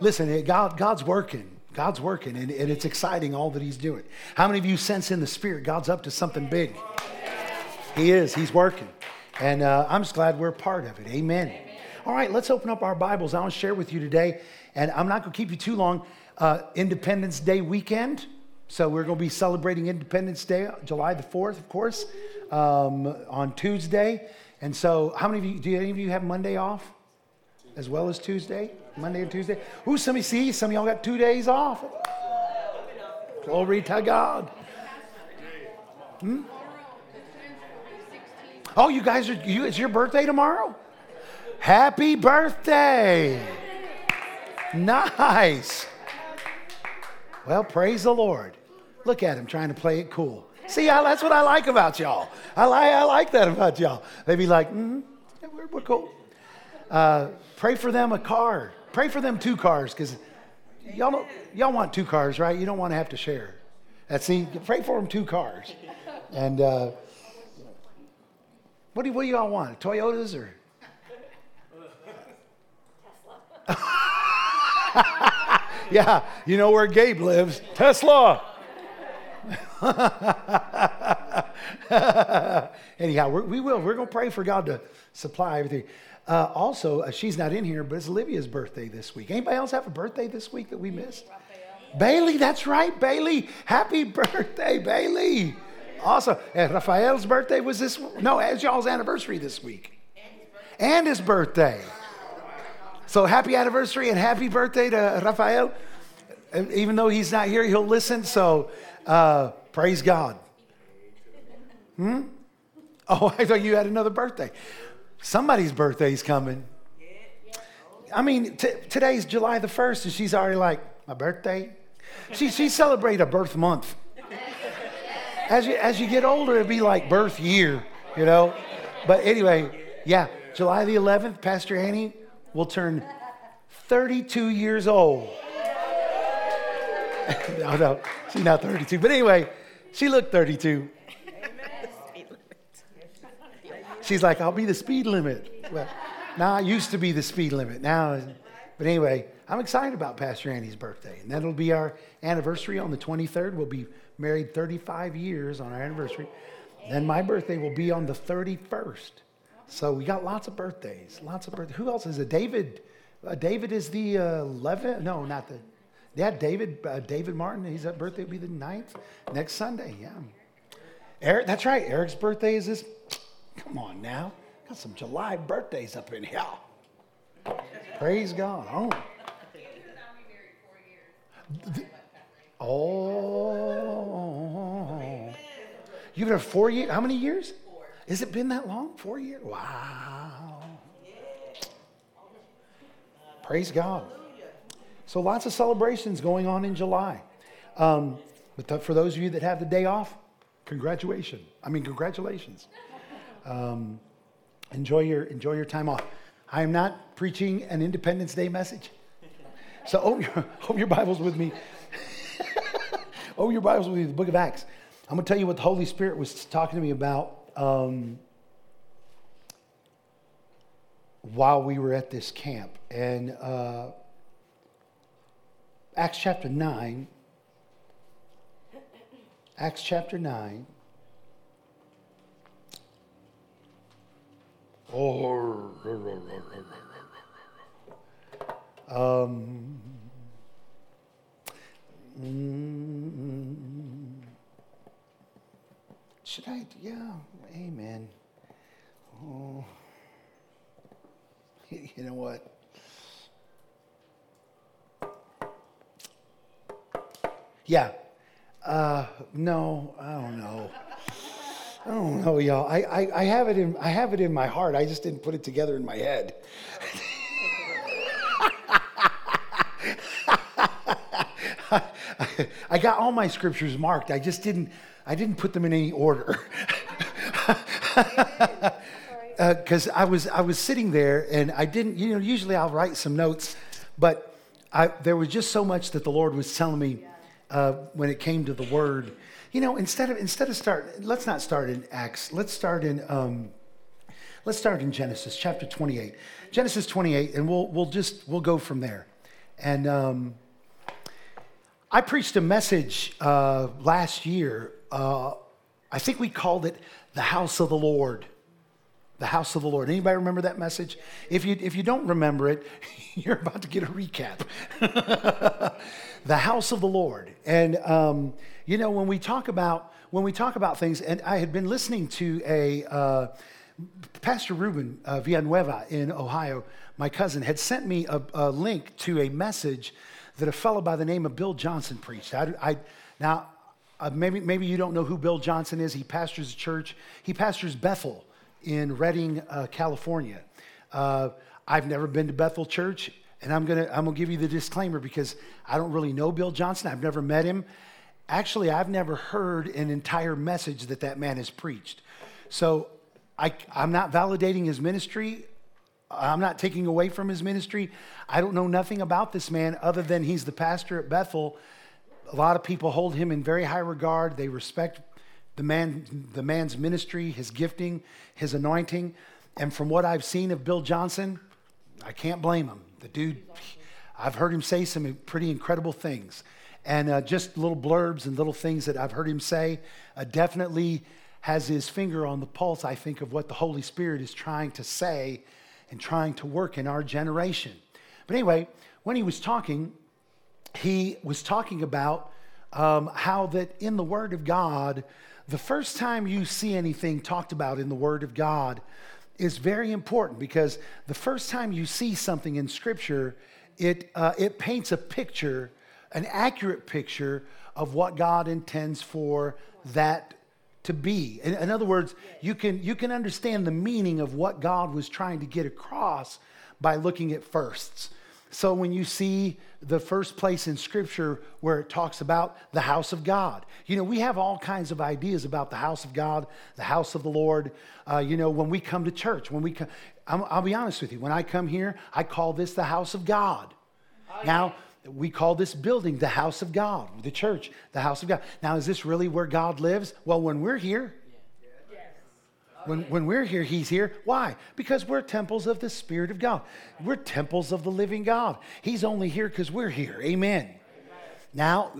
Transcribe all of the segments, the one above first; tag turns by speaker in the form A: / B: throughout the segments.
A: Listen, God, God's working. God's working, and, and, it's exciting all that He's doing. How many of you sense in the Spirit God's up to something big? He is. He's working. And uh, I'm just glad we're part of it. Amen. Amen. All right, let's open up our Bibles. I want to share with you today, and I'm not going to keep you too long. Uh, Independence Day weekend. So we're going to be celebrating Independence Day, July the 4th, of course, um, on Tuesday. And so, how many of you, do any of you have Monday off as well as Tuesday? Monday and Tuesday? Ooh, some of you see, some of y'all got two days off. Glory to God. Hmm? Oh, you guys are, you, it's your birthday tomorrow? Happy birthday. Nice. Well, praise the Lord. Look at him trying to play it cool. See, I, that's what I like about y'all. I like, I like that about y'all. They be like, yeah, we're, we're cool. Uh, pray for them a car. Pray for them two cars because y'all, y'all want two cars, right? You don't want to have to share. That's see, pray for them two cars. And uh, what do, what do y'all want? Toyotas or? Tesla. yeah, you know where Gabe lives. Tesla. Anyhow, we will. We're going to pray for God to supply everything. Uh, also, uh, she's not in here, but it's Olivia's birthday this week. Anybody else have a birthday this week that we missed? Bailey, that's right, Bailey. Happy birthday, Bailey. Awesome. And Raphael's birthday was this, no, it's y'all's anniversary this week. And his birthday. So happy anniversary and happy birthday to Raphael. Even though he's not here, he'll listen. So uh, praise God. Hmm? Oh, I thought you had another birthday. Somebody's birthday's coming. I mean, t- today's July the 1st, and she's already like, my birthday? She, she celebrate a birth month. As you, as you get older, it'd be like birth year, you know? But anyway, yeah, July the 11th, Pastor Annie will turn 32 years old. no, no, she's not 32. But anyway, she looked 32. She's like, I'll be the speed limit. Well, now I used to be the speed limit. Now, but anyway, I'm excited about Pastor Annie's birthday. And that'll be our anniversary on the 23rd. We'll be married 35 years on our anniversary. Then my birthday will be on the 31st. So we got lots of birthdays, lots of birthdays. Who else is it? David. Uh, David is the uh, 11th. No, not the. Yeah, David. Uh, David Martin. His birthday will be the 9th next Sunday. Yeah. Eric. That's right. Eric's birthday is this Come on now. Got some July birthdays up in here. Praise God. Oh. Oh. You've been four years? How many years? Has it been that long? Four years? Wow. Praise God. So lots of celebrations going on in July. Um, but for those of you that have the day off, congratulations. I mean, congratulations. Um, enjoy, your, enjoy your time off. I am not preaching an Independence Day message. So open your, open your Bibles with me. open your Bibles with me, the book of Acts. I'm going to tell you what the Holy Spirit was talking to me about um, while we were at this camp. And uh, Acts chapter 9. Acts chapter 9. Um, should I? Yeah, amen. Oh, you know what? Yeah. Uh, no, I don't know. I don't know, y'all. I, I, I, have it in, I have it in my heart. I just didn't put it together in my head. I got all my scriptures marked. I just didn't, I didn't put them in any order. Because uh, I, was, I was sitting there and I didn't, you know, usually I'll write some notes, but I, there was just so much that the Lord was telling me uh, when it came to the word you know, instead of instead of start, let's not start in Acts. Let's start in um, let's start in Genesis chapter 28. Genesis 28, and we'll we'll just we'll go from there. And um, I preached a message uh, last year. Uh, I think we called it the house of the Lord. The house of the Lord. Anybody remember that message? If you, if you don't remember it, you're about to get a recap. the house of the Lord. And, um, you know, when we talk about, when we talk about things, and I had been listening to a, uh, Pastor Ruben uh, Villanueva in Ohio, my cousin, had sent me a, a, link to a message that a fellow by the name of Bill Johnson preached. I, I now, uh, maybe, maybe you don't know who Bill Johnson is. He pastors a church. He pastors Bethel in Redding, uh, California. Uh, I've never been to Bethel Church, and I'm gonna I'm gonna give you the disclaimer because I don't really know Bill Johnson. I've never met him. Actually, I've never heard an entire message that that man has preached. So I, I'm not validating his ministry. I'm not taking away from his ministry. I don't know nothing about this man other than he's the pastor at Bethel. A lot of people hold him in very high regard. They respect the man, the man's ministry, his gifting, his anointing. And from what I've seen of Bill Johnson, I can't blame him. The dude, I've heard him say some pretty incredible things. And uh, just little blurbs and little things that I've heard him say uh, definitely has his finger on the pulse, I think, of what the Holy Spirit is trying to say and trying to work in our generation. But anyway, when he was talking, he was talking about um, how that in the Word of God, the first time you see anything talked about in the Word of God is very important because the first time you see something in Scripture, it, uh, it paints a picture, an accurate picture of what God intends for that to be. In, in, other words, you can, you can understand the meaning of what God was trying to get across by looking at firsts. So when you see the first place in Scripture where it talks about the house of God, you know, we have all kinds of ideas about the house of God, the house of the Lord. Uh, you know, when we come to church, when we come, i will be honest with you, when I come here, I call this the house of God. Now, we call this building the house of God, the church, the house of God. Now, is this really where God lives? Well, when we're here, when, when we're here, He's here. Why? Because we're temples of the Spirit of God. We're temples of the living God. He's only here because we're here. Amen. Now,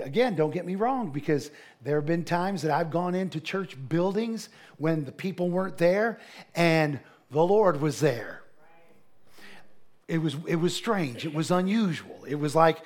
A: again, don't get me wrong, because there have been times that I've gone into church buildings when the people weren't there and the Lord was there it was it was strange. It was unusual. It was like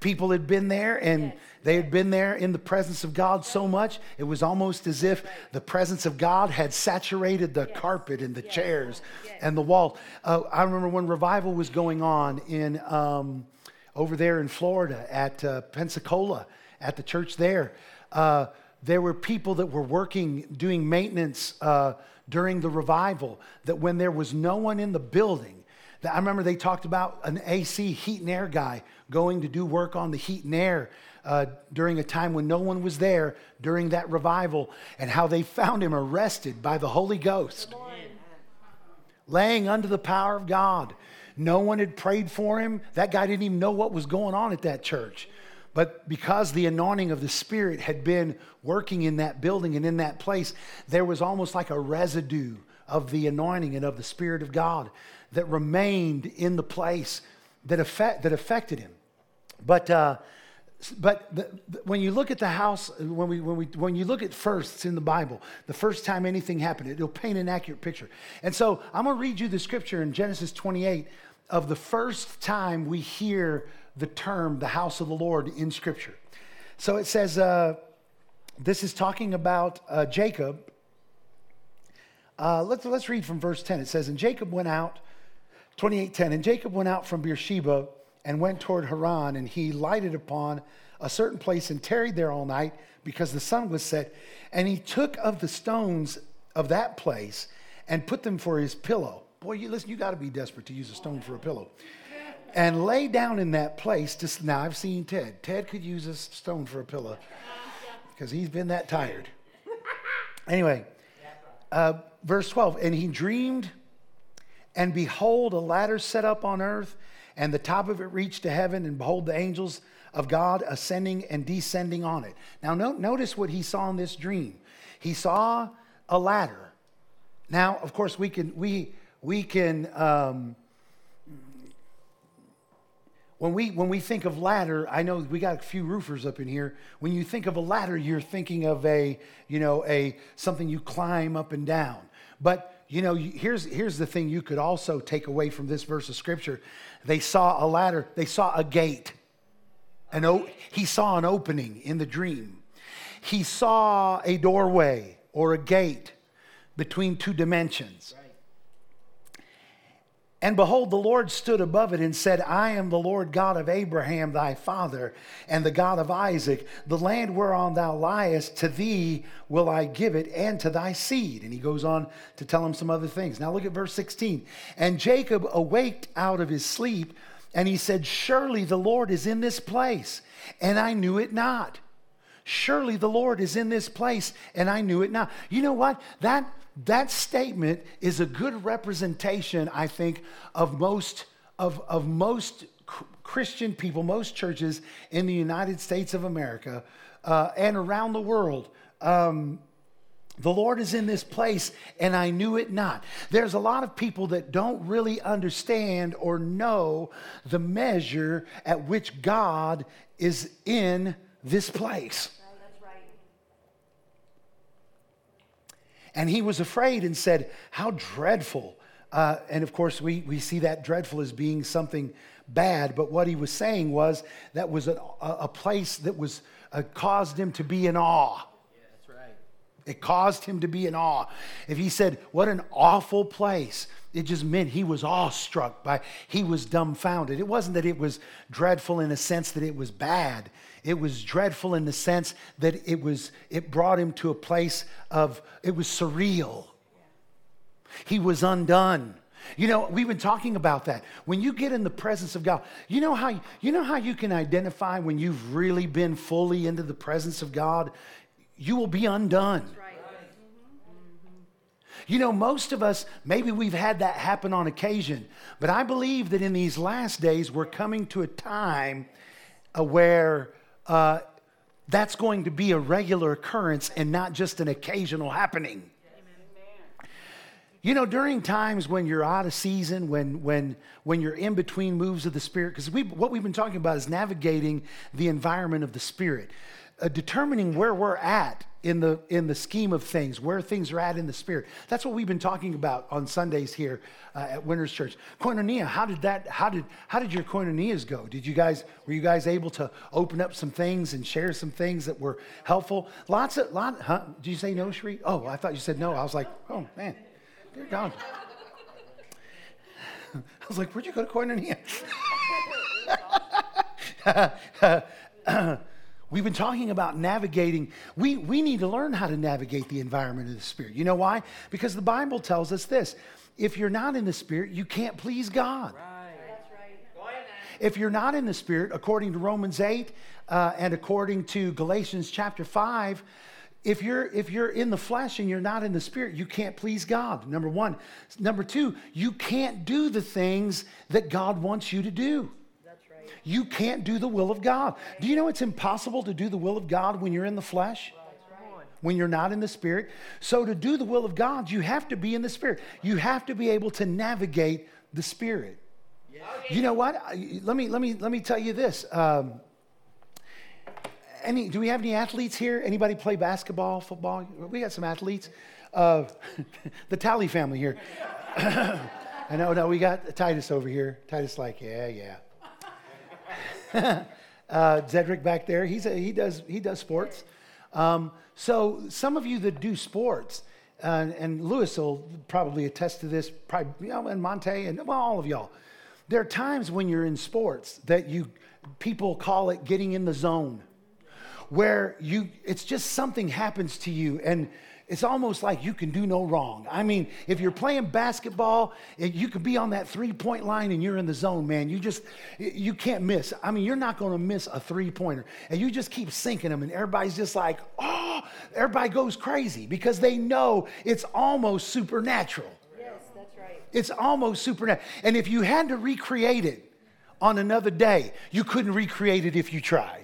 A: people had been there and they had been there in the presence of God so much, it was almost as if the presence of God had saturated the carpet and the chairs and the wall. Uh, I remember when revival was going on in um, over there in Florida at uh, Pensacola at the church there. Uh, there were people that were working doing maintenance uh, during the revival. That when there was no one in the building I remember they talked about an AC heat and air guy going to do work on the heat and air uh, during a time when no one was there during that revival, and how they found him arrested by the Holy Ghost, laying under the power of God. No one had prayed for him. That guy didn't even know what was going on at that church. But because the anointing of the Spirit had been working in that building and in that place, there was almost like a residue of the anointing and of the Spirit of God that remained in the place that, affect, that affected him. But, uh, but the, the, when you look at the house, when, we, when, we, when you look at firsts in the Bible, the first time anything happened, it'll paint an accurate picture. And so I'm going to read you the scripture in Genesis 28 of the first time we hear the term the house of the Lord in scripture. So it says, uh, this is talking about uh, Jacob. Uh, let's, let's read from verse 10. It says, And Jacob went out 28:10 And Jacob went out from Beersheba and went toward Haran and he lighted upon a certain place and tarried there all night because the sun was set and he took of the stones of that place and put them for his pillow. Boy, you listen, you got to be desperate to use a stone for a pillow. And lay down in that place. Just now, I've seen Ted. Ted could use a stone for a pillow because he's been that tired. Anyway, uh, verse 12. And he dreamed and behold, a ladder set up on earth, and the top of it reached to heaven, and behold, the angels of God ascending and descending on it. Now, no, notice what he saw in this dream. He saw a ladder. Now, of course, we can we we can um, when we when we think of ladder, I know we got a few roofers up in here. When you think of a ladder, you're thinking of a you know a something you climb up and down. But you know, here's here's the thing you could also take away from this verse of scripture. They saw a ladder. They saw a gate. An o- he saw an opening in the dream. He saw a doorway or a gate between two dimensions. And behold, the Lord stood above it and said, I am the Lord God of Abraham thy father, and the God of Isaac. The land whereon thou liest, to thee will I give it, and to thy seed. And he goes on to tell him some other things. Now look at verse 16. And Jacob awaked out of his sleep, and he said, Surely the Lord is in this place, and I knew it not. Surely the Lord is in this place, and I knew it not. You know what? That that statement is a good representation, I think, of most of, of most Christian people, most churches in the United States of America uh, and around the world. Um, the Lord is in this place, and I knew it not. There's a lot of people that don't really understand or know the measure at which God is in this place. And he was afraid and said, How dreadful. Uh, and of course, we, we see that dreadful as being something bad, but what he was saying was that was a, a place that was uh, caused him to be in awe.
B: Yeah, that's right.
A: It caused him to be in awe. If he said, What an awful place, it just meant he was awestruck by, he was dumbfounded. It wasn't that it was dreadful in a sense that it was bad. It was dreadful in the sense that it was, it brought him to a place of, it was surreal. He was undone. You know, we've been talking about that. When you get in the presence of God, you know how you know how you can identify when you've really been fully into the presence of God? You will be undone. You know, most of us, maybe we've had that happen on occasion, but I believe that in these last days, we're coming to a time uh, where uh, that's going to be a regular occurrence and not just an occasional happening. You know, during times when you're out of season, when, when, when you're in between moves of the Spirit, because we, what we've been talking about is navigating the environment of the Spirit, uh, determining where we're at in the, in the scheme of things, where things are at in the spirit. That's what we've been talking about on Sundays here uh, at Winners Church. Koinonia, how did that, how did, how did your koinonias go? Did you guys, were you guys able to open up some things and share some things that were helpful? Lots of, lot, huh? Did you say no, Sheree? Oh, I thought you said no. I was like, oh man, dear God. I was like, where'd you go to koinonia? We've been talking about navigating. We, we need to learn how to navigate the environment of the Spirit. You know why? Because the Bible tells us this if you're not in the Spirit, you can't please God. Right. If you're not in the Spirit, according to Romans 8 uh, and according to Galatians chapter 5, if you're if you're in the flesh and you're not in the spirit you can't please god number one number two you can't do the things that god wants you to do you can't do the will of God. Do you know it's impossible to do the will of God when you're in the flesh? When you're not in the spirit. So, to do the will of God, you have to be in the spirit. You have to be able to navigate the spirit. You know what? Let me, let me, let me tell you this. Um, any, do we have any athletes here? Anybody play basketball, football? We got some athletes. Uh, the Tally family here. I know, no, we got Titus over here. Titus, like, yeah, yeah. uh, Zedric back there, he's a, he, does, he does sports. Um, so some of you that do sports, uh, and Lewis will probably attest to this, probably, you know, and Monte, and well, all of y'all. There are times when you're in sports that you, people call it getting in the zone, where you, it's just something happens to you, and it's almost like you can do no wrong. I mean, if you're playing basketball, you could be on that three point line and you're in the zone, man. You just, you can't miss. I mean, you're not going to miss a three pointer. And you just keep sinking them, and everybody's just like, oh, everybody goes crazy because they know it's almost supernatural.
C: Yes, that's right.
A: It's almost supernatural. And if you had to recreate it on another day, you couldn't recreate it if you tried.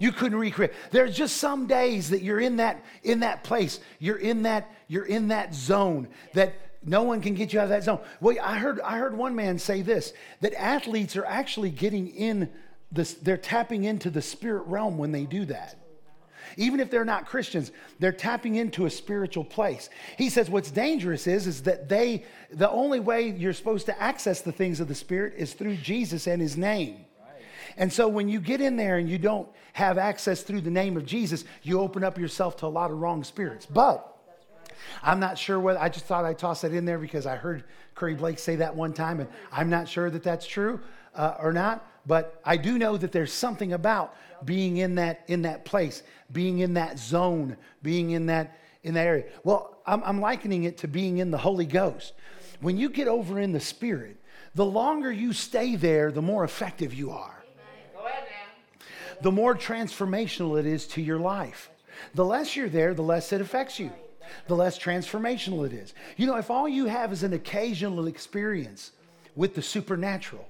A: You couldn't recreate. There's just some days that you're in that in that place. You're in that you're in that zone that no one can get you out of that zone. Well, I heard, I heard one man say this that athletes are actually getting in this, they're tapping into the spirit realm when they do that. Even if they're not Christians, they're tapping into a spiritual place. He says what's dangerous is, is that they, the only way you're supposed to access the things of the Spirit is through Jesus and His name. And so when you get in there and you don't have access through the name of Jesus, you open up yourself to a lot of wrong spirits. But I'm not sure whether I just thought I'd toss that in there because I heard Curry Blake say that one time, and I'm not sure that that's true uh, or not. But I do know that there's something about being in that in that place, being in that zone, being in that in that area. Well, I'm, I'm likening it to being in the Holy Ghost. When you get over in the Spirit, the longer you stay there, the more effective you are. The more transformational it is to your life. The less you're there, the less it affects you the less transformational it is. You know, if all you have is an occasional experience with the supernatural,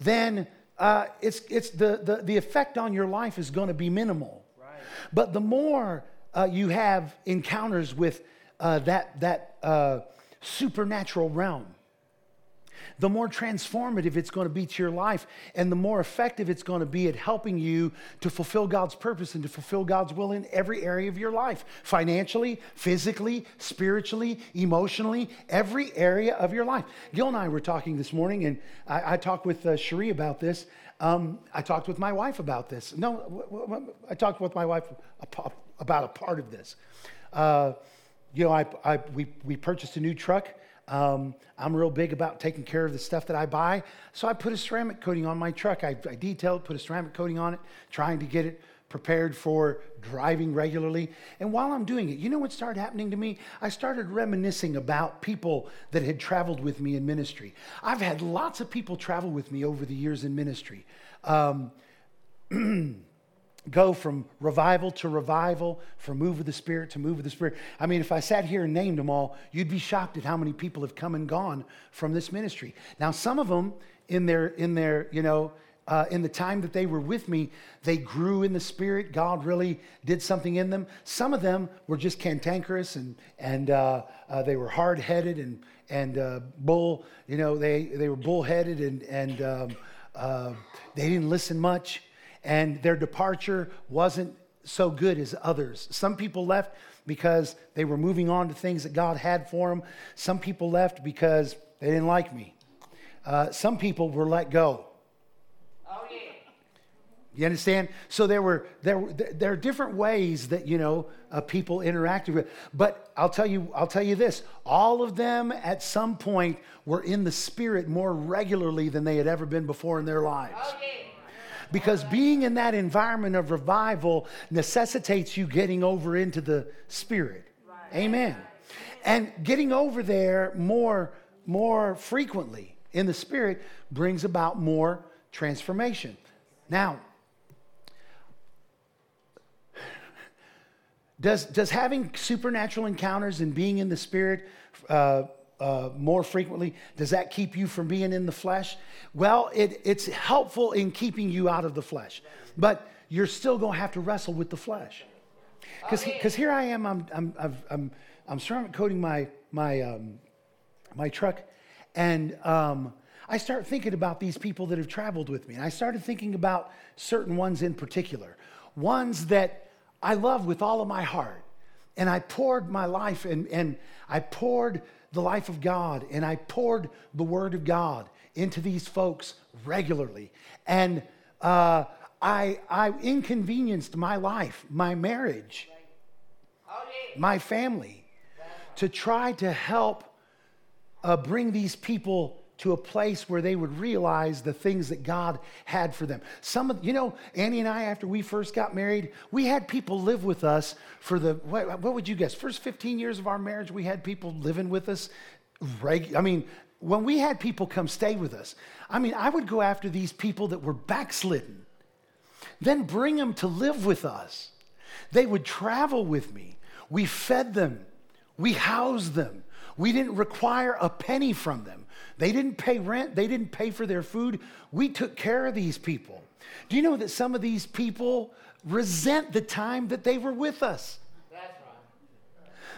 A: then uh, it's, it's the, the, the effect on your life is going to be minimal. Right. But the more uh, you have encounters with uh, that, that uh, supernatural realm, the more transformative it's going to be to your life and the more effective it's going to be at helping you to fulfill God's purpose and to fulfill God's will in every area of your life financially, physically, spiritually, emotionally, every area of your life. Gil and I were talking this morning, and I, I talked with uh, Cherie about this. Um, I talked with my wife about this. No, I talked with my wife about a part of this. Uh, you know, I, I, we, we purchased a new truck um, I'm real big about taking care of the stuff that I buy. So I put a ceramic coating on my truck. I, I detailed, put a ceramic coating on it, trying to get it prepared for driving regularly. And while I'm doing it, you know what started happening to me? I started reminiscing about people that had traveled with me in ministry. I've had lots of people travel with me over the years in ministry. Um, go from revival to revival, from move of the Spirit to move of the Spirit. I mean, if I sat here and named them all, you'd be shocked at how many people have come and gone from this ministry. Now, some of them in their, in their, you know, uh, in the time that they were with me, they grew in the Spirit. God really did something in them. Some of them were just cantankerous and, and uh, uh, they were hard headed and, and uh, bull, you know, they, they were bullheaded and, and um, uh, they didn't listen much and their departure wasn't so good as others. Some people left because they were moving on to things that God had for them. Some people left because they didn't like me. Uh, some people were let go. Oh, yeah. You understand? So there were there there are different ways that you know uh, people interacted with. But I'll tell you I'll tell you this: all of them at some point were in the spirit more regularly than they had ever been before in their lives. Oh, yeah because being in that environment of revival necessitates you getting over into the spirit. Amen. And getting over there more more frequently in the spirit brings about more transformation. Now, does, does having supernatural encounters and being in the spirit uh, uh, more frequently, does that keep you from being in the flesh? Well, it, it's helpful in keeping you out of the flesh, but you're still going to have to wrestle with the flesh. Because because here I am, I'm, I'm, I'm, I'm, I'm ceramic coating my, my, um, my truck, and um, I start thinking about these people that have traveled with me. And I started thinking about certain ones in particular, ones that I love with all of my heart. And I poured my life and, and I poured the life of God and I poured the word of God into these folks regularly. And uh, I, I inconvenienced my life, my marriage, my family to try to help uh, bring these people to a place where they would realize the things that God had for them. Some of, you know, Annie and I, after we first got married, we had people live with us for the, what, what would you guess? First 15 years of our marriage, we had people living with us. Reg, I mean, when we had people come stay with us, I mean, I would go after these people that were backslidden, then bring them to live with us. They would travel with me. We fed them, we housed them. We didn't require a penny from them. They didn't pay rent, they didn't pay for their food. We took care of these people. Do you know that some of these people resent the time that they were with us?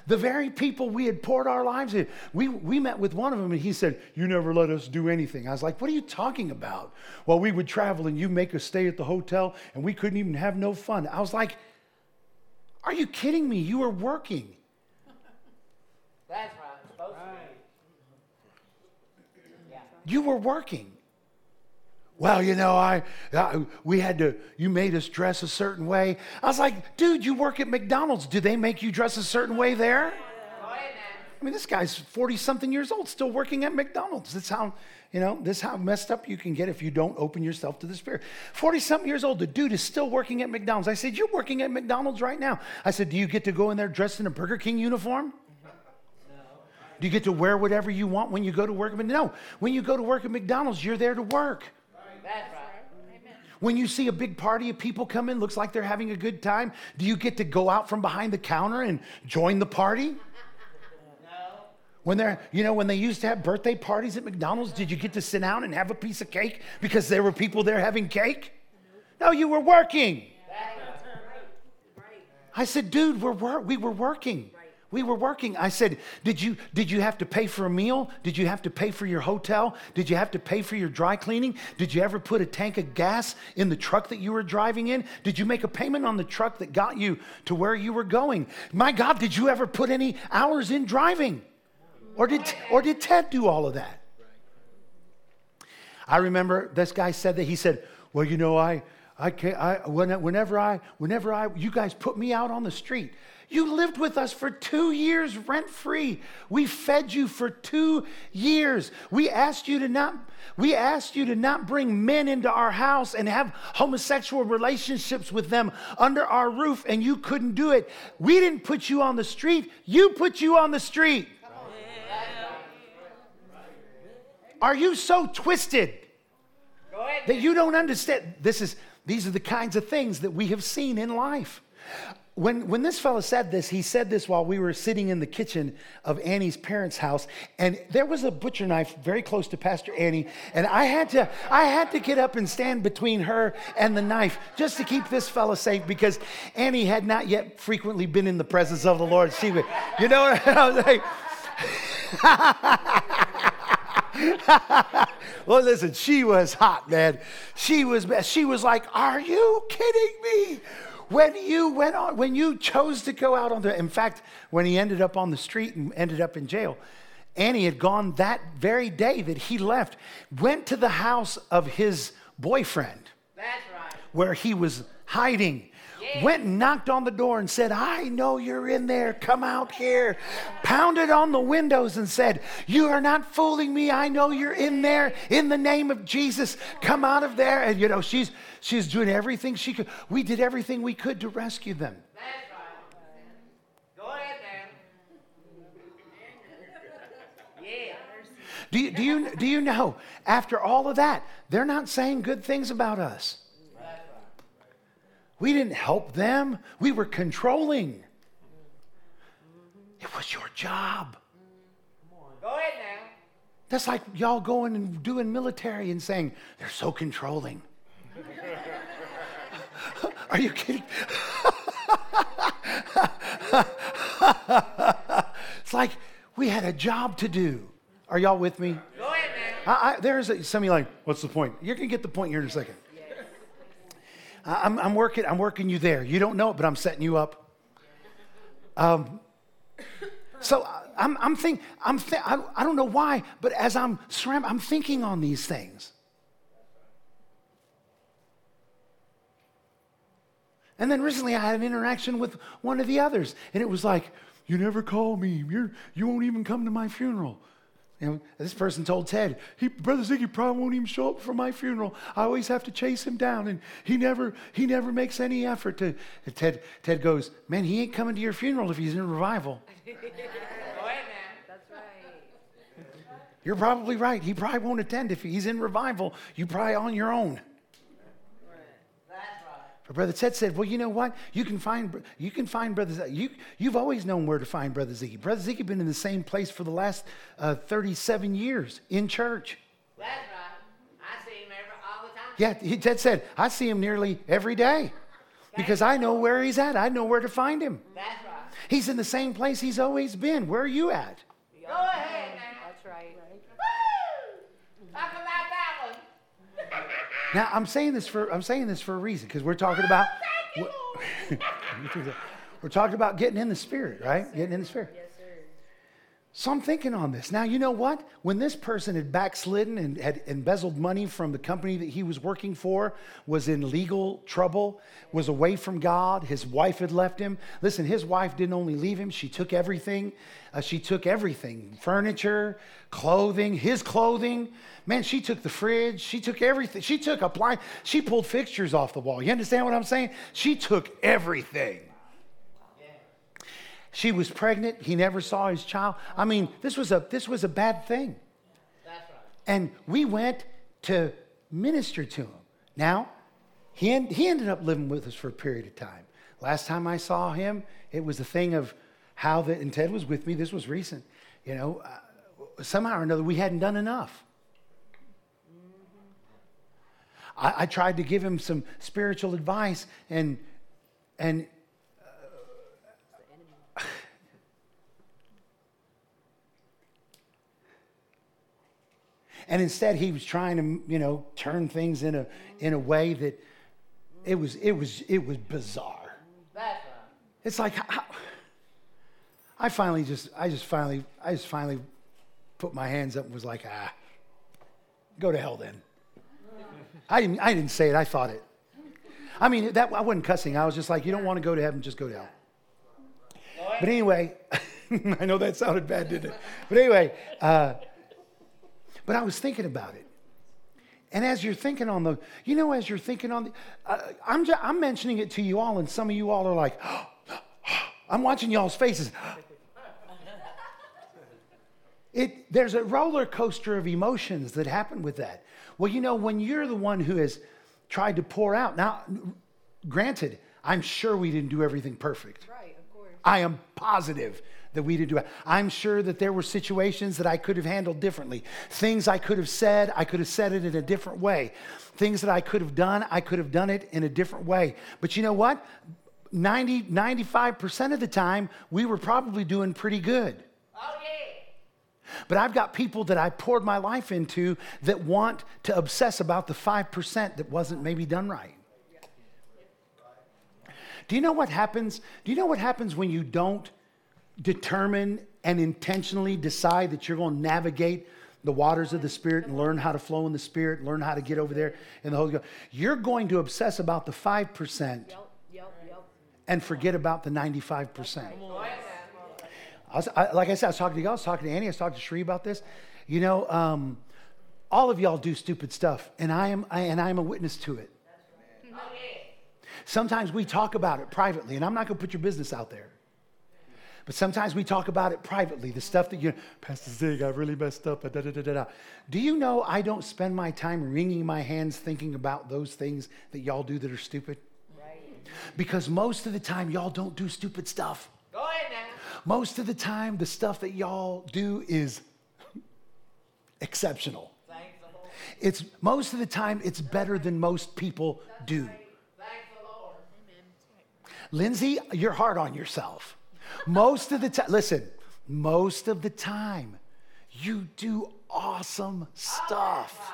A: the very people we had poured our lives in. We, we met with one of them and he said, You never let us do anything. I was like, What are you talking about? Well, we would travel and you make us stay at the hotel and we couldn't even have no fun. I was like, Are you kidding me? You were working.
B: That's right. Supposed to be. Yeah.
A: You were working. Well, you know, I, I, we had to. You made us dress a certain way. I was like, dude, you work at McDonald's. Do they make you dress a certain way there? I mean, this guy's forty something years old, still working at McDonald's. That's how you know. This how messed up you can get if you don't open yourself to the Spirit. Forty something years old, the dude is still working at McDonald's. I said, you're working at McDonald's right now. I said, do you get to go in there dressed in a Burger King uniform? Do you get to wear whatever you want when you go to work? No, when you go to work at McDonald's, you're there to work.
B: That's right.
A: When you see a big party of people come in, looks like they're having a good time, do you get to go out from behind the counter and join the party?
B: No.
A: When they're, you know, when they used to have birthday parties at McDonald's, did you get to sit down and have a piece of cake because there were people there having cake? No, you were working. I said, dude, we're wor- we were working. We were working. I said, did you, did you have to pay for a meal? Did you have to pay for your hotel? Did you have to pay for your dry cleaning? Did you ever put a tank of gas in the truck that you were driving in? Did you make a payment on the truck that got you to where you were going? My God, did you ever put any hours in driving? Or did, or did Ted do all of that? I remember this guy said that he said, "Well, you know, I, I can't. I whenever I, whenever I, you guys put me out on the street. You lived with us for two years rent free. We fed you for two years. We asked you to not, we asked you to not bring men into our house and have homosexual relationships with them under our roof, and you couldn't do it. We didn't put you on the street. You put you on the street. Are you so twisted? That you don't understand. This is, these are the kinds of things that we have seen in life. When, when this fellow said this, he said this while we were sitting in the kitchen of Annie's parents' house, and there was a butcher knife very close to Pastor Annie, and I had to, I had to get up and stand between her and the knife just to keep this fellow safe because Annie had not yet frequently been in the presence of the Lord. She would, you know I was like? well, listen, she was hot, man. She was, she was like, "Are you kidding me?" When you went on, when you chose to go out on the, in fact, when he ended up on the street and ended up in jail, Annie had gone that very day that he left, went to the house of his boyfriend
B: That's right.
A: where he was hiding.
B: Yeah.
A: Went and knocked on the door and said, I know you're in there. Come out here. Pounded on the windows and said, You are not fooling me. I know you're in there. In the name of Jesus, come out of there. And you know, she's she's doing everything she could. We did everything we could to rescue them.
B: That's right. Go ahead. Yeah.
A: Do you, do you, do you know, after all of that, they're not saying good things about us. We didn't help them, we were controlling. It was your job.
B: Go ahead now.
A: That's like y'all going and doing military and saying, they're so controlling. Are you kidding? it's like we had a job to do. Are y'all with me?
B: Go ahead now.
A: I, I, there's a, some of you like, what's the point? You're gonna get the point here in a second. I'm, I'm working. I'm working you there. You don't know it, but I'm setting you up. Um, so I'm, I'm thinking. I'm. Th- I, I don't know why, but as I'm I'm thinking on these things. And then recently, I had an interaction with one of the others, and it was like, "You never call me. You're, you won't even come to my funeral." You know, this person told Ted, he, Brother Ziggy probably won't even show up for my funeral. I always have to chase him down, and he never, he never makes any effort to. And Ted, Ted goes, man, he ain't coming to your funeral if he's in revival.
B: Go ahead now.
C: That's right.
A: You're probably right. He probably won't attend if he's in revival. You probably on your own.
B: That's right.
A: But Brother Ted said, "Well, you know what? You can find you can find Brother you you've always known where to find Brother Ziggy. Brother Ziggy has been in the same place for the last uh, 37 years in church.
B: That's right. I see him every, all the time.
A: Yeah, he, Ted said, I see him nearly every day because I know where he's at. I know where to find him.
B: That's right.
A: He's in the same place he's always been. Where are you at?
B: Go ahead now.
C: That's right.
B: Woo! Talk about that one.
A: Now I'm saying this for I'm saying this for a reason because we're talking about
B: you,
A: we're talking about getting in the spirit, right? Getting in the spirit. So I'm thinking on this. Now, you know what? When this person had backslidden and had embezzled money from the company that he was working for, was in legal trouble, was away from God, his wife had left him. Listen, his wife didn't only leave him, she took everything. Uh, she took everything furniture, clothing, his clothing. Man, she took the fridge, she took everything. She took a blind, she pulled fixtures off the wall. You understand what I'm saying? She took everything. She was pregnant. He never saw his child. I mean, this was a this was a bad thing.
B: That's right.
A: And we went to minister to him. Now, he, en- he ended up living with us for a period of time. Last time I saw him, it was a thing of how that, and Ted was with me. This was recent. You know, uh, somehow or another, we hadn't done enough. I, I tried to give him some spiritual advice, and and And instead, he was trying to, you know, turn things in a, in a way that it was, it was, it was bizarre.
B: That's.
A: It's like, how, I finally just, I just finally, I just finally put my hands up and was like, ah, go to hell then. I didn't, I didn't say it, I thought it. I mean, that, I wasn't cussing. I was just like, you don't want to go to heaven, just go to hell. But anyway, I know that sounded bad, didn't it? But anyway, uh, but I was thinking about it. And as you're thinking on the, you know, as you're thinking on the, uh, I'm, ju- I'm mentioning it to you all, and some of you all are like, I'm watching y'all's faces. It, there's a roller coaster of emotions that happen with that. Well, you know, when you're the one who has tried to pour out, now, granted, I'm sure we didn't do everything perfect.
C: Right, of course.
A: I am positive that we didn't do it. I'm sure that there were situations that I could have handled differently. Things I could have said, I could have said it in a different way. Things that I could have done, I could have done it in a different way. But you know what? 90, 95% of the time, we were probably doing pretty good.
B: Oh, yeah.
A: But I've got people that I poured my life into that want to obsess about the 5% that wasn't maybe done right. Do you know what happens? Do you know what happens when you don't determine and intentionally decide that you're going to navigate the waters of the Spirit and learn how to flow in the Spirit, learn how to get over there in the Holy Ghost? You're going to obsess about the 5%
C: Yep, yep, yep.
A: and forget about the 95%.
B: Go ahead now.
A: I was, I, like I said, I was talking to y'all, I was talking to Annie, I was talking to Sheree about this. You know, um, all of y'all do stupid stuff, and I am, I, and I am a witness to it.
B: Oh.
A: Sometimes we talk about it privately, and I'm not going to put your business out there. But sometimes we talk about it privately, the stuff that you, Pastor Zig, I really messed up. Da, da, da, da, da. Do you know I don't spend my time wringing my hands thinking about those things that y'all do that are stupid?
C: Right.
A: Because most of the time, y'all don't do stupid stuff.
B: Go ahead now.
A: Most of the time, the stuff that y'all do is exceptional.
B: Thanks.
A: It's most of the time it's better than most people do.
B: Thanks the Lord.
A: Lindsay, you're hard on yourself. Most of the time, listen, most of the time you do awesome stuff.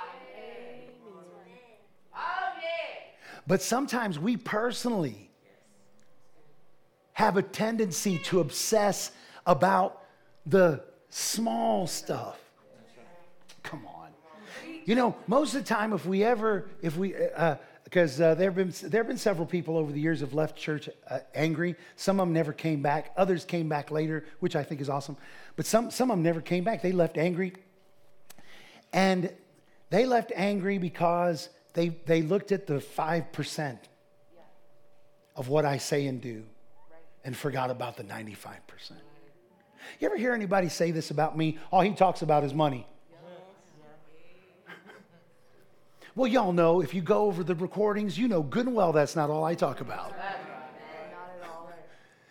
A: But sometimes we personally have a tendency to obsess about the small stuff. Come on. You know, most of the time, if we ever, if we, uh, because uh, there have been there have been several people over the years have left church uh, angry. Some of them never came back. Others came back later, which I think is awesome. But some some of them never came back. They left angry, and they left angry because they they looked at the five percent of what I say and do, and forgot about the ninety five percent. You ever hear anybody say this about me? All he talks about is money. Well, y'all know if you go over the recordings, you know good and well that's not all I talk about.
C: Not at all.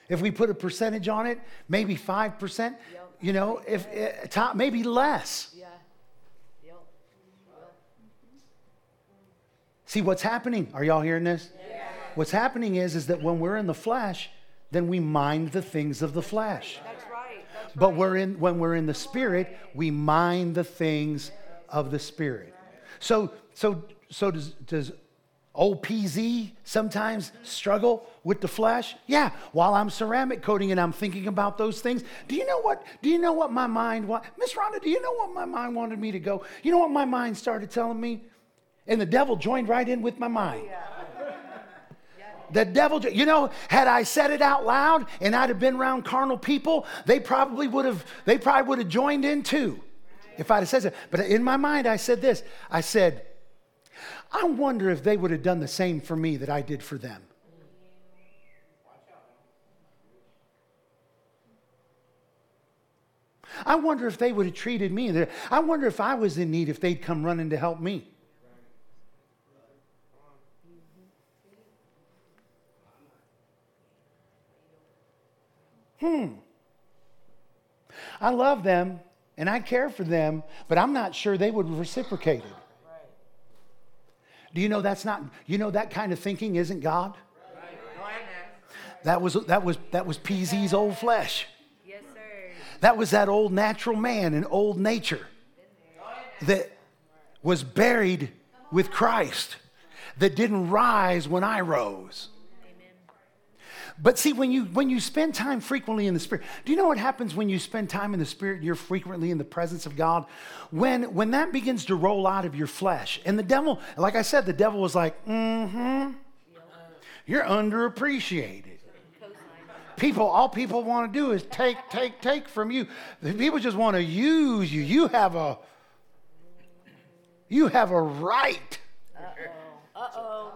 A: If we put a percentage on it, maybe 5%, you know, if uh, top, maybe less. See what's happening? Are y'all hearing this? What's happening is is that when we're in the flesh, then we mind the things of the flesh.
C: That's right. That's
A: But we're in, when we're in the spirit, we mind the things of the spirit. So, so, so does, does old PZ sometimes struggle with the flesh? Yeah. While I'm ceramic coating and I'm thinking about those things, do you know what? Do you know what my mind want? Miss Rhonda, do you know what my mind wanted me to go? You know what my mind started telling me? And the devil joined right in with my mind. The devil, you know, had I said it out loud and I'd have been around carnal people, they probably would have, they probably would have joined in too if I'd have said so. But in my mind, I said this I said, I wonder if they would have done the same for me that I did for them. I wonder if they would have treated me. I wonder if I was in need, if they'd come running to help me. Hmm. I love them and I care for them, but I'm not sure they would have reciprocated. Do you know that's not, you know that kind of thinking isn't God?
B: Go ahead now.
A: That was, that was, that was PZ's old flesh.
C: Yes, sir.
A: That was that old natural man and old nature that was buried with Christ, that didn't rise when I rose. But see, when you when you spend time frequently in the Spirit, do you know what happens when you spend time in the Spirit? You're frequently in the presence of God. When when that begins to roll out of your flesh, and the devil, like I said, the devil was like, "Mm-hmm, you're underappreciated." People, all people want to do is take, take, take from you. People just want to use you. You have a you have a right
C: Uh-oh.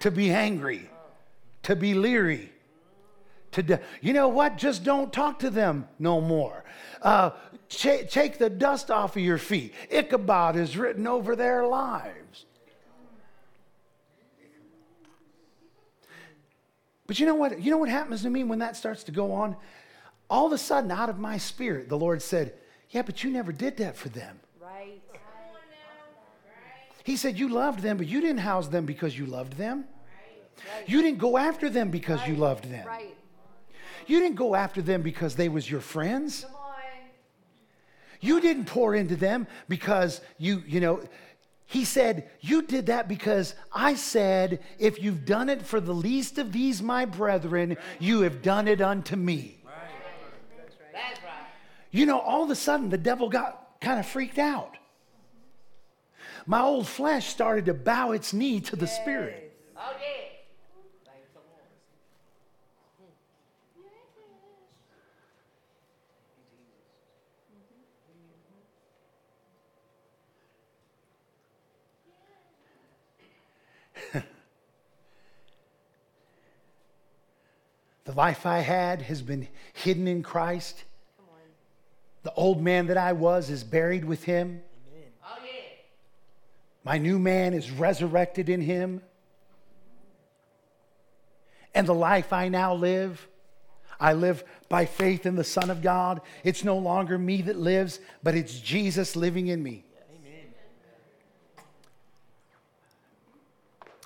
A: to be angry, to be leery, to de- you know what? Just don't talk to them no more. Uh, ch- take the dust off of your feet. Ichabod is written over their lives. But you know what? You know what happens to me when that starts to go on? All of a sudden, out of my spirit, the Lord said, "Yeah, but you never did that for them."
C: Right.
A: He said, You loved them, but you didn't house them because you loved them. You didn't go after them because you loved them.
C: Right.
A: You didn't go after them because they was your friends.
C: Come on.
A: You didn't pour into them because you, you know, he said, You did that because I said, If you've done it for the least of these, my brethren, you have done it unto me.
B: That's right.
A: You know, all of a sudden the devil got kind of freaked out. My old flesh started to bow its knee to the Spirit.
B: Oh, yeah. The
A: life I had has been hidden in Christ. The old man that I was is buried with him. My new man is resurrected in him. And the life I now live, I live by faith in the Son of God. It's no longer me that lives, but it's Jesus living in me.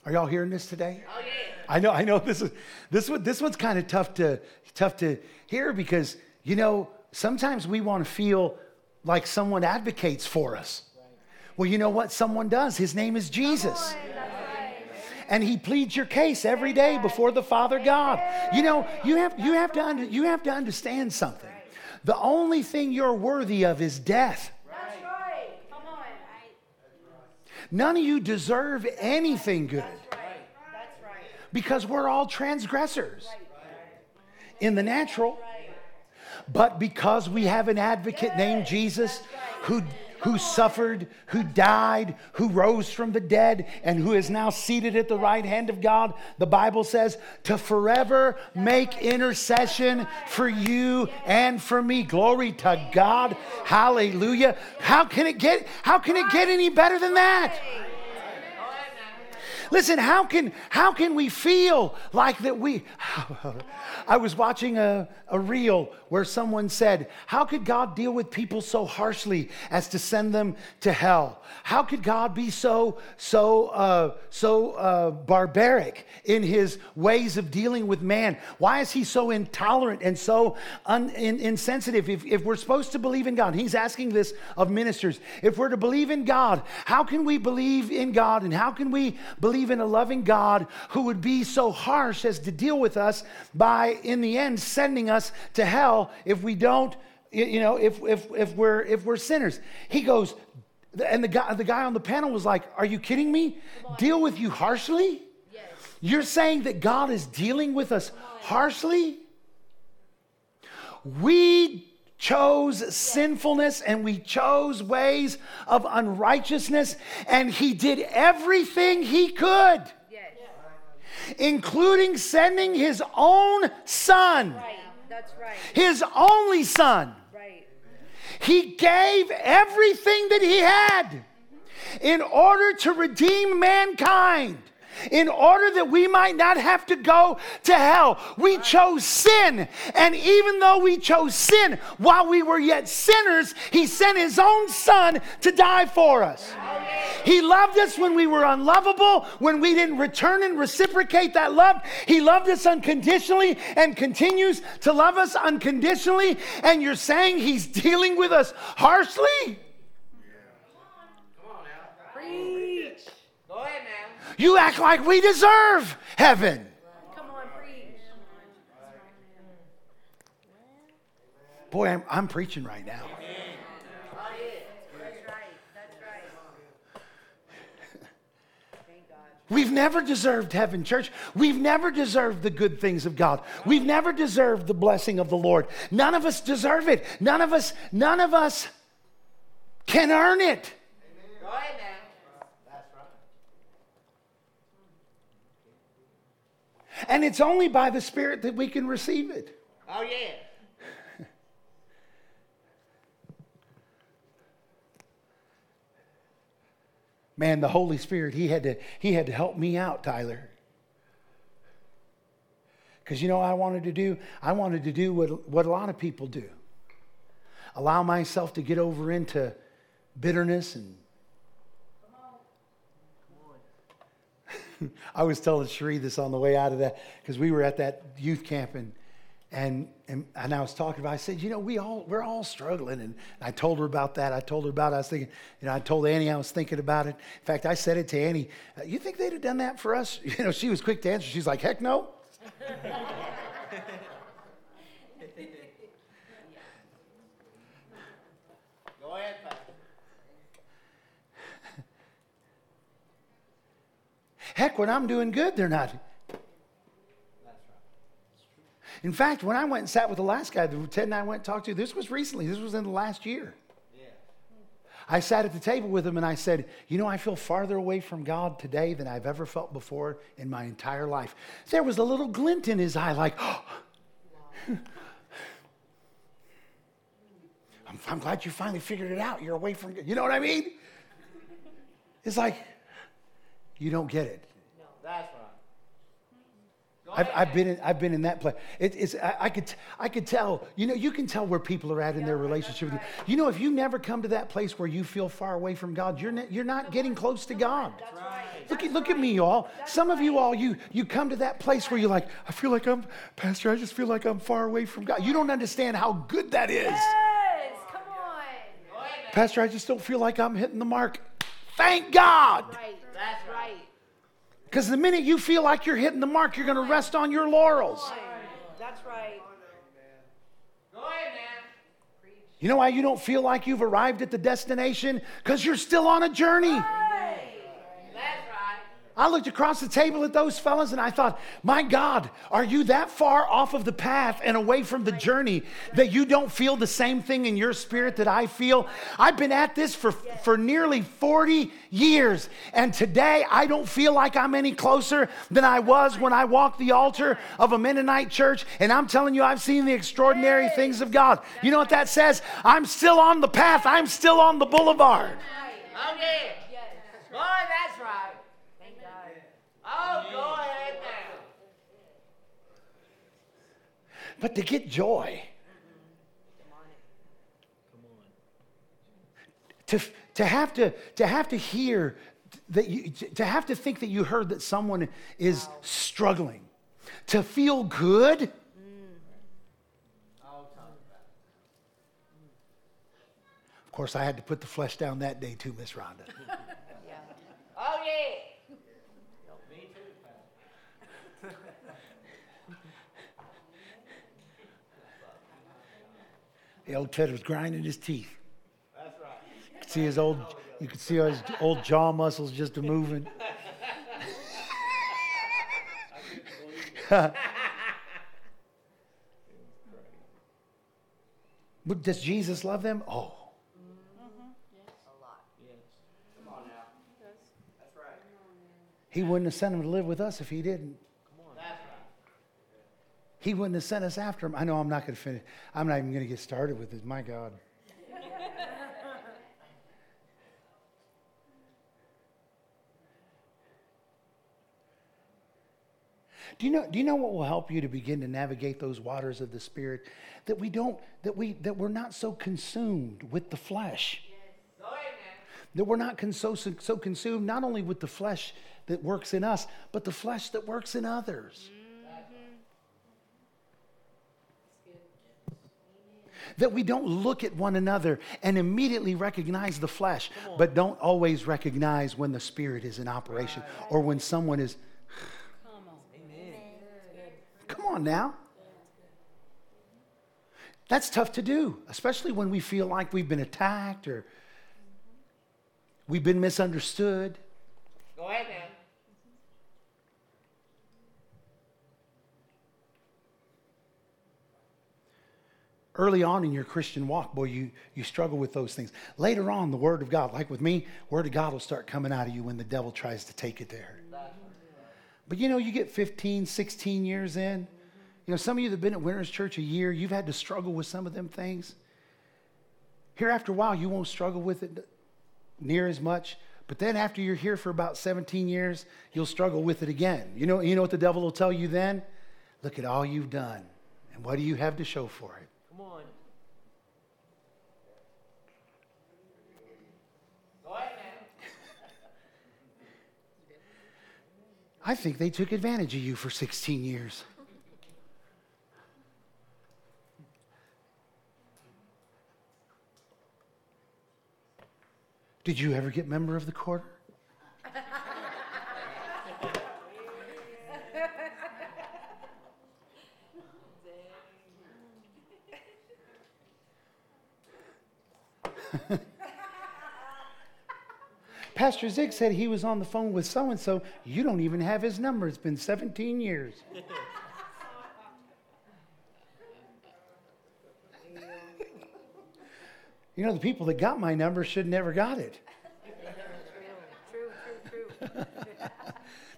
A: Are y'all hearing this today?
B: Oh, yeah.
A: I know, I know this is this one this one's kind of tough to tough to hear because you know sometimes we want to feel like someone advocates for us. Well, you know what? Someone does. His name is Jesus. And he pleads your case every day before the Father God. You know, you have you have to under, you have to understand something. The only thing you're worthy of is death.
C: That's right. Come on.
A: None of you deserve anything good. Because we're all transgressors in the natural. But because we have an advocate named Jesus who, who suffered, who died, who rose from the dead, and who is now seated at the right hand of God, the Bible says to forever make intercession for you and for me. Glory to God. Hallelujah. How can it get how can it get any better than that? Listen, how can how can we feel like that we I was watching a, a reel where someone said, How could God deal with people so harshly as to send them to hell? How could God be so so uh, so uh, barbaric in his ways of dealing with man? Why is he so intolerant and so un, in, insensitive? If, if we're supposed to believe in God, he's asking this of ministers. If we're to believe in God, how can we believe in God and how can we believe in a loving God who would be so harsh as to deal with us by, in the end, sending us to hell if we don't, you know, if, if, if, we're, if we're sinners? He goes, and the guy, the guy on the panel was like, Are you kidding me? Deal with you harshly?
C: Yes.
A: You're saying that God is dealing with us harshly? We chose sinfulness and we chose ways of unrighteousness, and He did everything He could,
C: Yes.
A: including sending His own Son,
C: Right. That's right.
A: His only Son.
C: Right.
A: He gave everything that he had in order to redeem mankind. In order that we might not have to go to hell, we chose sin. And even though we chose sin while we were yet sinners, He sent His own Son to die for us. He loved us when we were unlovable, when we didn't return and reciprocate that love. He loved us unconditionally and continues to love us unconditionally. And you're saying He's dealing with us harshly?
C: Come on now, Preach.
B: Go ahead now.
A: You act like we deserve heaven.
C: Come on, preach.
A: Boy, I'm, I'm preaching right now. We've never deserved heaven, church. We've never deserved the good things of God. We've never deserved the blessing of the Lord. None of us deserve it. None of us, none of us can earn it
B: ahead now. That's right.
A: And it's only by the Spirit that we can receive it.
B: Oh yeah.
A: Man, the Holy Spirit, He had to, he had to help me out, Tyler. Because you know what I wanted to do? I wanted to do what, what a lot of people do allow myself to get over into bitterness and. I was telling Cherie this on the way out of that because we were at that youth camp and, and, and, and I was talking about, I said, you know, we all, we're all struggling. And I told her about that. I told her about it. I was thinking, you know, I told Annie I was thinking about it. In fact, I said it to Annie, uh, you think they'd have done that for us? You know, she was quick to answer. She's like, heck no. Heck, when I'm doing good, they're not. In fact, when I went and sat with the last guy that Ted and I went and talked to, this was recently, this was in the last year. I sat at the table with him and I said, You know, I feel farther away from God today than I've ever felt before in my entire life. There was a little glint in his eye, like, oh. I'm, I'm glad you finally figured it out. You're away from, God. you know what I mean? It's like, you don't get it.
B: That's right. Go
A: I've, I've been in, I've been in that place. It, it's, I, I, could, I could tell, you know, you can tell where people are at in their relationship with you. You know, if you never come to that place where you feel far away from God, you're, not, you're not getting close to God.
C: That's right.
A: Look at, look at me, y'all. Some of you all, you, you come to that place where you're like, I feel like I'm, Pastor, I just feel like I'm far away from God. You don't understand how good that is.
C: Yes. Come on.
B: Go ahead now.
A: Pastor, I just don't feel like I'm hitting the mark. Thank God.
C: Right.
B: That's right.
A: Because the minute you feel like you're hitting the mark, you're going to rest on your laurels.
C: That's right.
B: Go ahead now.
A: You know why you don't feel like you've arrived at the destination? Because you're still on a journey. I looked across the table at those fellas and I thought, my God, are you that far off of the path and away from the journey that you don't feel the same thing in your spirit that I feel? I've been at this for, for nearly 40 years, and today I don't feel like I'm any closer than I was when I walked the altar of a Mennonite church. And I'm telling you, I've seen the extraordinary things of God. You know what that says? I'm still on the path, I'm still on the boulevard.
B: Boy, that's right.
C: Thank God.
A: But to get joy. To, to, have to, to have to hear that you, to have to think that you heard that someone is struggling, to feel good. Of course, I had to put the flesh down that day too, Miss Rhonda.
B: Oh, yeah.
A: The old Ted was grinding his teeth.
B: That's right.
A: You could see his old, you could see his old jaw muscles just a moving. but does Jesus love them? Oh,
B: Come on now. That's right.
A: he wouldn't have sent them to live with us if he didn't. He wouldn't have sent us after him. I know I'm not going to finish. I'm not even going to get started with this. My God. Do you know, do you know what will help you to begin to navigate those waters of the spirit? That we don't, that we that we're not so consumed with the flesh.
B: Ahead
A: That we're not con- so, so consumed not only with the flesh that works in us, but the flesh that works in others. That we don't look at one another and immediately recognize the flesh, but don't always recognize when the spirit is in operation or when someone is. Come on now. That's tough to do, especially when we feel like we've been attacked or we've been misunderstood.
B: now. Go ahead now.
A: Early on in your Christian walk, boy, you, you struggle with those things. Later on, the Word of God, like with me, Word of God will start coming out of you when the devil tries to take it there. But you know, you get 15, 16 years in. You know, some of you that have been at Winners Church a year, you've had to struggle with some of them things. Here, after a while, you won't struggle with it near as much. But then, after you're here for about 17 years, you'll struggle with it again. You know, you know what the devil will tell you then? Look at all you've done, and what do you have to show for it?
B: Come on. Go ahead now.
A: I think they took advantage of you for 16 years. Did you ever get member of the quarter? Pastor Zig said he was on the phone with so and so. You don't even have his number. It's been 17 years. you know, the people that got my number should never got it.
C: True, true, true.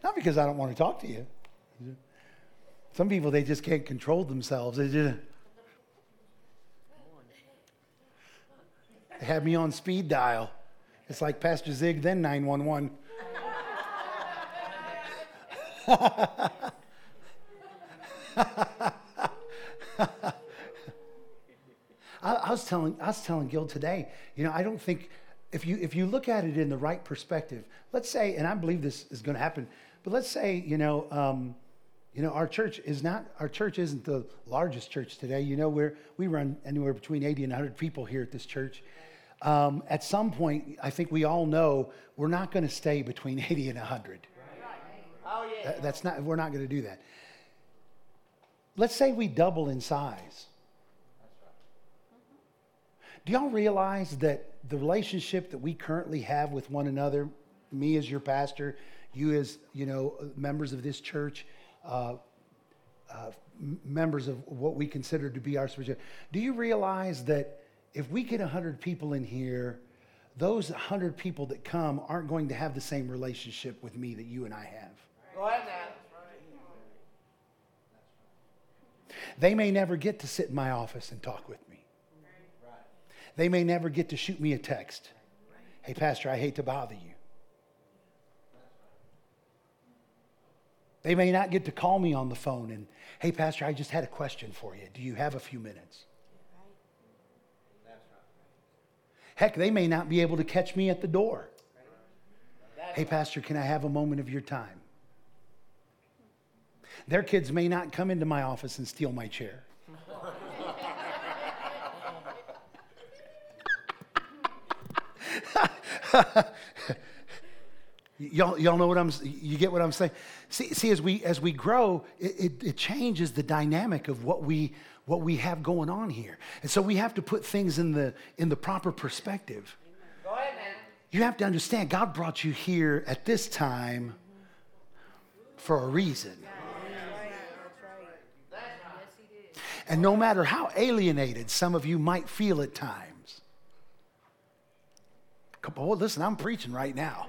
A: Not because I don't want to talk to you. Some people, they just can't control themselves. They just. They have me on speed dial. It's like Pastor Zig, then 911. I, I was telling I was telling Gil today, you know, I don't think if you if you look at it in the right perspective, let's say, and I believe this is going to happen, but let's say, you know, um, you know, our church is not our church isn't the largest church today. You know, we're we run anywhere between 80 and 100 people here at this church. Um, at some point, I think we all know we're not going to stay between 80 and 100.
B: Oh, yeah.
A: That- That's not, we're not going to do that. Let's say we double in size. Do y'all realize that the relationship that we currently have with one another, me as your pastor, you as, you know, members of this church, uh, uh, members of what we consider to be our spiritual, do you realize that if we get 100 people in here, those 100 people that come aren't going to have the same relationship with me that you and I have?
B: Go ahead now.
A: They may never get to sit in my office and talk with me. They may never get to shoot me a text. Hey, Pastor, I hate to bother you. They may not get to call me on the phone and, hey, Pastor, I just had a question for you. Do you have a few minutes? Heck, they may not be able to catch me at the door. Hey, Pastor, can I have a moment of your time? Their kids may not come into my office and steal my chair. y'all, y'all know what I'm you get what I'm saying? See, see as we as we grow, it, it, it changes the dynamic of what we what we have going on here. And so we have to put things in the in the proper perspective.
B: Go ahead, man.
A: You have to understand God brought you here at this time for a reason. And no matter how alienated some of you might feel at times, come on, listen, I'm preaching right now.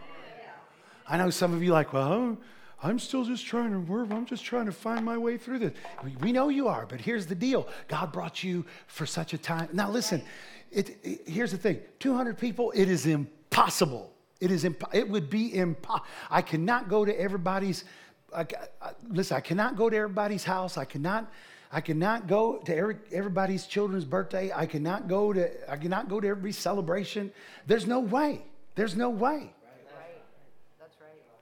A: I know some of you like, well, I'm, still just trying to work. I'm just trying to find my way through this. We, we know you are, but here's the deal God brought you for such a time. Now, listen, it, it, here's the thing 200 people, it is impossible. It is imp- it would be impossible. I cannot go to everybody's. I, I, listen, I cannot go to everybody's house. I cannot I cannot go to every, everybody's children's birthday. I cannot go to I cannot go to everybody's celebration. There's no way. There's no way.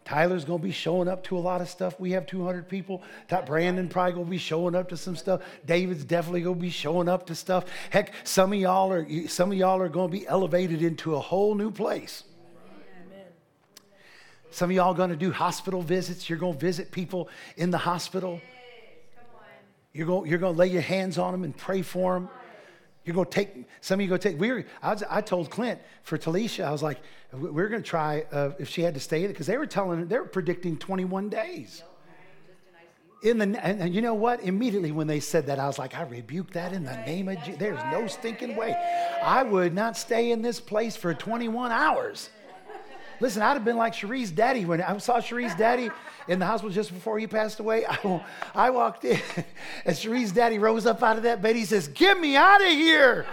A: Tyler's going to be showing up to a lot of stuff. We have 200 people. Brandon probably going to be showing up to some stuff. David's definitely going to be showing up to stuff. Heck, some of y'all are some of y'all are going to be elevated into a whole new place. Some of y'all going to do hospital visits. You're going to visit people in the hospital. You're gonna, you're going to lay your hands on them and pray for them. You're going to take, some of you go take, we were, I, was, I told Clint for Talisha, I was like, we're going to try uh, if she had to stay, because they were telling, they were predicting 21 days. In the, and, and, you know what? Immediately when they said that, I was like, I rebuke that in the name of Jesus. There's no stinking way. I would not stay in this place for 21 hours. Listen, I'd have been like Cherie's daddy when I saw Cherie's daddy in the hospital just before he passed away. I, I walked in, and Cherie's daddy rose up out of that bed. He says, Get me out of here.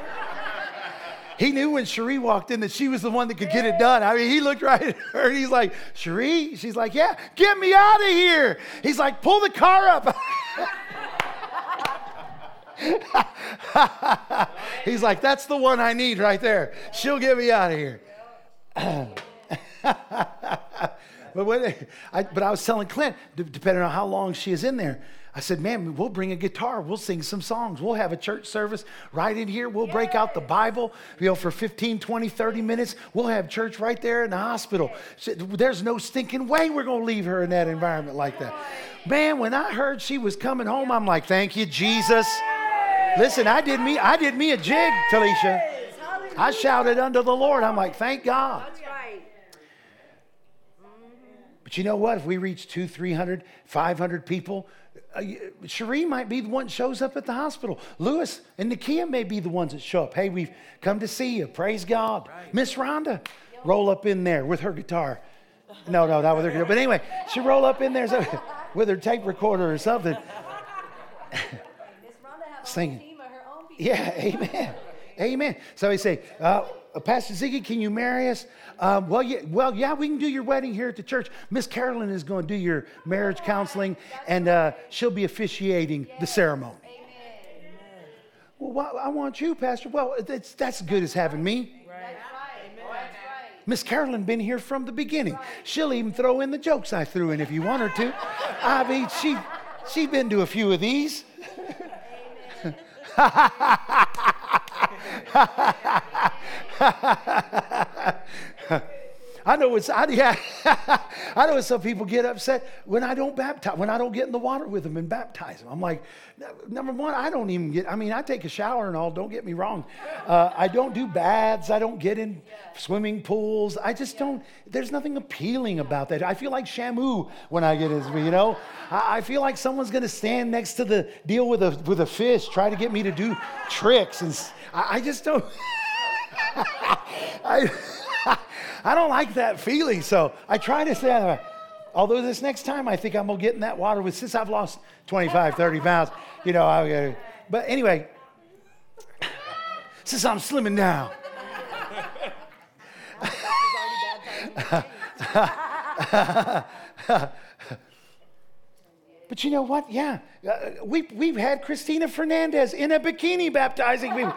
A: He knew when Cherie walked in that she was the one that could get it done. I mean, he looked right at her and he's like, Cherie? She's like, Yeah, get me out of here. He's like, Pull the car up. he's like, That's the one I need right there. She'll get me out of here. but, when, I, but I was telling Clint, depending on how long she is in there, I said, man, we'll bring a guitar. We'll sing some songs. We'll have a church service right in here. We'll break out the Bible, you know, for 15, 20, 30 minutes. We'll have church right there in the hospital. There's no stinking way we're going to leave her in that environment like that. Man, when I heard she was coming home, I'm like, thank you, Jesus. Listen, I did me, I did me a jig, Talisha. I shouted unto the Lord. I'm like, thank God. But you know what? If we reach two, 300, 500 people, uh, Cherie might be the one that shows up at the hospital. Lewis and Nakia may be the ones that show up. Hey, we've come to see you. Praise God. Right. Miss Rhonda, roll up in there with her guitar. No, no, not with her guitar. But anyway, she roll up in there so, with her tape recorder or something. Singing. Yeah, amen. Amen. So he say, uh, Pastor Ziggy, can you marry us? Um, well, yeah, well, yeah, we can do your wedding here at the church. Miss Carolyn is going to do your marriage counseling, and uh, she'll be officiating the ceremony. Well, I want you, Pastor. Well, that's, that's good as having me. Miss Carolyn been here from the beginning. She'll even throw in the jokes I threw in if you want her to. I mean, she she been to a few of these. I know it's I, yeah, I know some people get upset when I don't baptize, when I don't get in the water with them and baptize them. I'm like, number one, I don't even get. I mean, I take a shower and all. Don't get me wrong. Uh, I don't do baths. I don't get in swimming pools. I just don't. There's nothing appealing about that. I feel like Shamu when I get in. You know, I, I feel like someone's going to stand next to the deal with a with a fish, try to get me to do tricks, and I, I just don't. I, I don't like that feeling. So I try to say, although this next time I think I'm going to get in that water with, since I've lost 25, 30 pounds, you know, I, uh, but anyway, since I'm slimming down. But you know what? Yeah. Uh, we, we've had Christina Fernandez in a bikini baptizing people.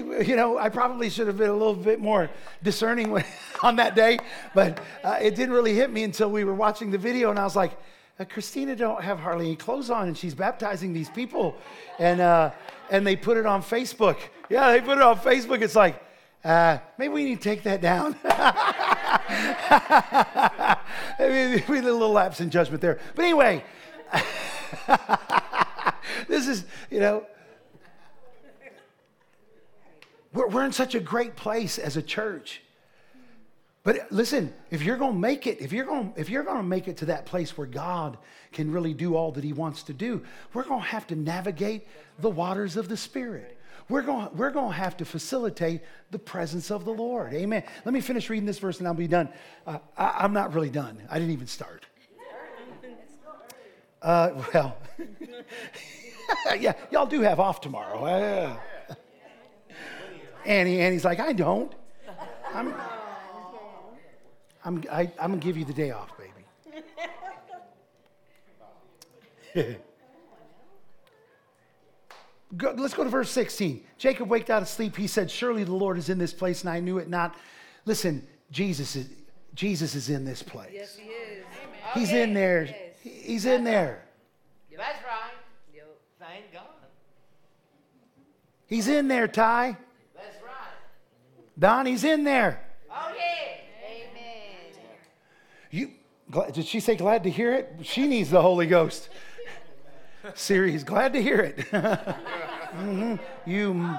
A: We, you know, I probably should have been a little bit more discerning on that day, but uh, it didn't really hit me until we were watching the video, and I was like, uh, Christina don't have hardly any clothes on, and she's baptizing these people, and uh, and they put it on Facebook. Yeah, they put it on Facebook. It's like, uh, maybe we need to take that down. maybe we did a little lapse in judgment there, but anyway. this is, you know, we're, we're in such a great place as a church. But listen, if you're going to make it, if you're going if you're going to make it to that place where God can really do all that he wants to do, we're going to have to navigate the waters of the spirit. We're going, we're going to have to facilitate the presence of the Lord. Amen. Let me finish reading this verse and I'll be done. Uh, I, I'm not really done. I didn't even start. Uh, well, yeah, y'all do have off tomorrow. Uh, Annie, Annie's like, I don't. I'm, I'm, I, I'm going to give you the day off, baby. go, let's go to verse 16. Jacob waked out of sleep. He said, Surely the Lord is in this place, and I knew it not. Listen, Jesus is, Jesus is in this place.
C: Yes, he is. Amen.
A: He's in there. He's in there.
B: That's right. Thank God.
A: He's in there, Ty.
B: That's right.
A: Don, he's in there.
B: Oh, yeah.
C: Amen.
A: You, did she say glad to hear it? She needs the Holy Ghost. Cherie's, glad to hear it. Mhm. You,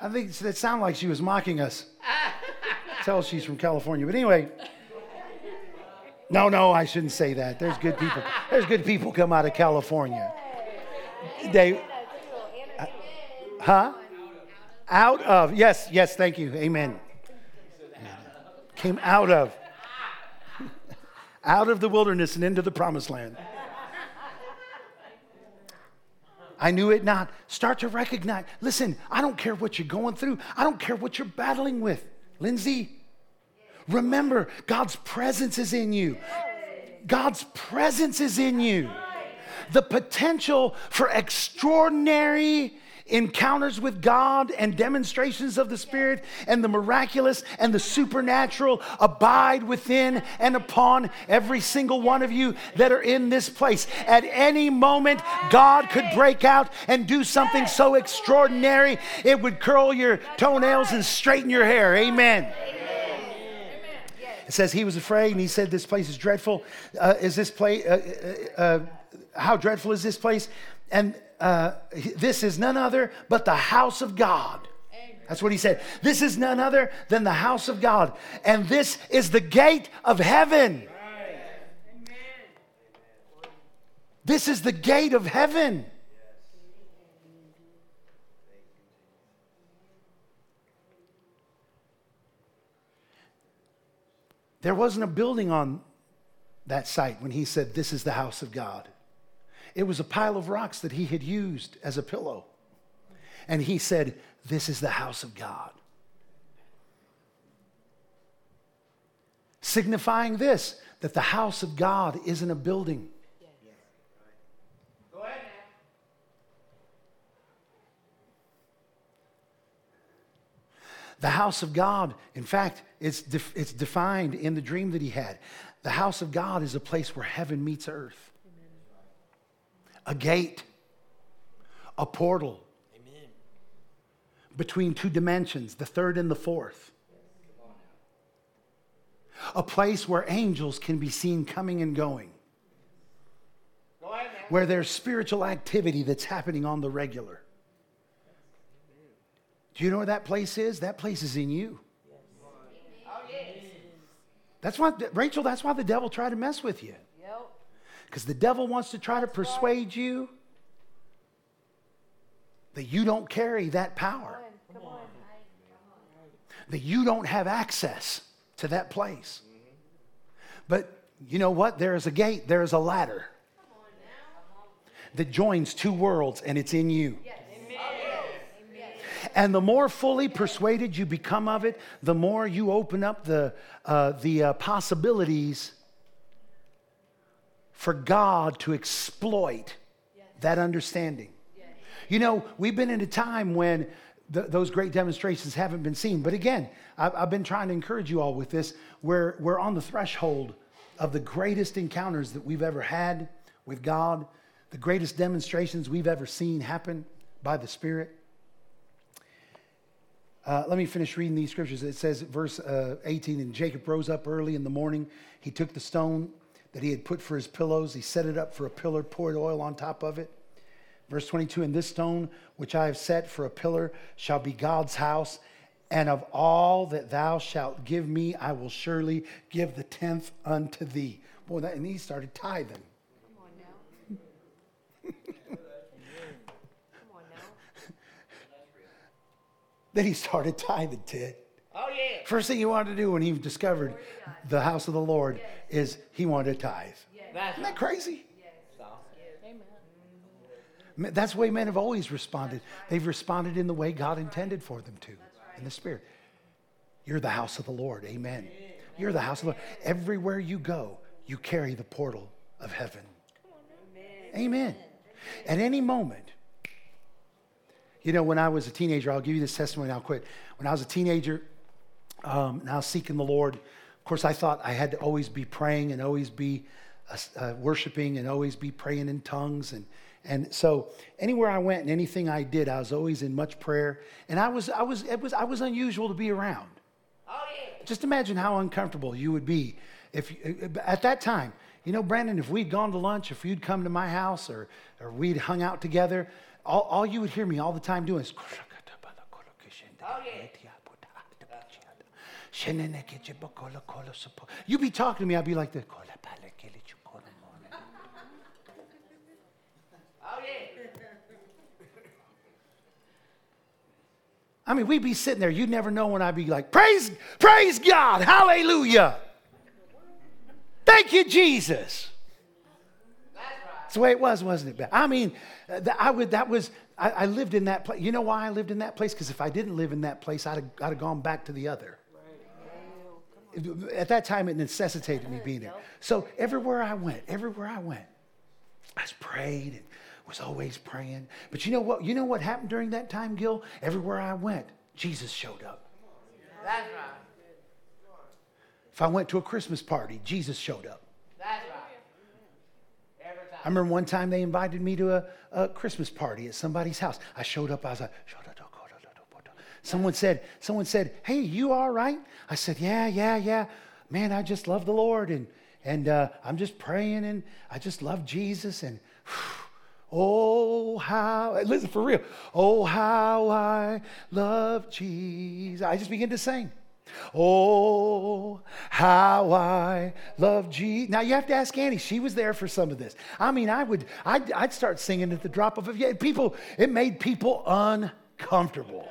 A: I think that sounded like she was mocking us. Tell she's from California, but anyway. No, no, I shouldn't say that. There's good people. There's good people come out of California. They, huh? Out of yes, yes. Thank you. Amen. Came out of out of the wilderness and into the promised land. I knew it not. Start to recognize. Listen, I don't care what you're going through. I don't care what you're battling with. Lindsay, remember, God's presence is in you. God's presence is in you. The potential for extraordinary encounters with God and demonstrations of the Spirit and the miraculous and the supernatural abide within and upon every single one of you that are in this place. At any moment, God could break out and do something so extraordinary, it would curl your toenails and straighten your hair. Amen. It says he was afraid and he said, This place is dreadful. Uh, is this place, uh, uh, uh, how dreadful is this place? And uh, this is none other but the house of God. That's what he said. This is none other than the house of God. And this is the gate of heaven. This is the gate of heaven. There wasn't a building on that site when he said, This is the house of God. It was a pile of rocks that he had used as a pillow. And he said, This is the house of God. Signifying this, that the house of God isn't a building.
B: Go ahead.
A: The house of God, in fact, it's, it's defined in the dream that he had. The house of God is a place where heaven meets earth, a gate, a portal between two dimensions, the third and the fourth. A place where angels can be seen coming and going,
B: Go ahead
A: where there's spiritual activity that's happening on the regular. Do you know where that place is? That place is in you.
B: Oh, yes.
A: That's why, Rachel, that's why the devil tried to mess with you. Because the devil wants to try to persuade you that you don't carry that power, that you don't have access to that place. But you know what? There is a gate, there is a ladder that joins two worlds, and it's in you. And the more fully persuaded you become of it, the more you open up the, uh, the uh, possibilities for God to exploit that understanding. You know, we've been in a time when th- those great demonstrations haven't been seen. But again, I've, I've been trying to encourage you all with this. We're, we're on the threshold of the greatest encounters that we've ever had with God, the greatest demonstrations we've ever seen happen by the Spirit. Uh, let me finish reading these scriptures. It says, verse uh, 18, and Jacob rose up early in the morning. He took the stone that he had put for his pillows, he set it up for a pillar, poured oil on top of it. Verse 22, and this stone which I have set for a pillar shall be God's house, and of all that thou shalt give me, I will surely give the tenth unto thee. Boy, that, and he started tithing.
C: Come on now. Come on now.
A: Then he started tithing, Ted.
B: Oh, yeah.
A: First thing he wanted to do when he discovered the house of the Lord is he wanted to tithe.
B: That's
A: Isn't that crazy?
B: awesome.
A: That's the way men have always responded. They've responded in the way God intended for them to, in the Spirit. You're the house of the Lord. Amen. You're the house of the Lord. Everywhere you go, you carry the portal of heaven. Amen. At any moment, you know, when I was a teenager, I'll give you this testimony, I'll quit. When I was a teenager, um, now seeking the Lord, of course, I thought I had to always be praying and always be uh, uh, worshiping and always be praying in tongues. And, and so anywhere I went and anything I did, I was always in much prayer. And I was, I was, it was, I was unusual to be around.
B: Oh, yeah.
A: Just imagine how uncomfortable you would be if at that time. You know, Brandon, if we'd gone to lunch, if you'd come to my house or, or we'd hung out together, all, all you would hear me all the time doing is.
B: Oh, yeah.
A: You'd be talking to me, I'd be like this.
B: Oh.
A: I mean, we'd be sitting there. You'd never know when I'd be like, praise, praise God, hallelujah. Thank you, Jesus.
B: That's
A: the way it was, wasn't it? I mean, uh, I would, that was, I, I lived in that place. You know why I lived in that place? Because if I didn't live in that place, I'd have, I'd have gone back to the other. At that time, it necessitated me being there. So everywhere I went, everywhere I went, I was prayed and was always praying. But you know what? You know what happened during that time, Gil? Everywhere I went, Jesus showed up.
B: That's right.
A: If I went to a Christmas party, Jesus showed up.
B: That's right. Every time.
A: I remember one time they invited me to a, a Christmas party at somebody's house. I showed up. I was like, someone said, someone said, "Hey, you all right?" I said, "Yeah, yeah, yeah. Man, I just love the Lord and and uh, I'm just praying and I just love Jesus and." Oh, how, listen for real. Oh, how I love Jesus. I just begin to sing. Oh, how I love Jesus. Now you have to ask Annie. She was there for some of this. I mean, I would, I'd, I'd start singing at the drop of a, people, it made people uncomfortable.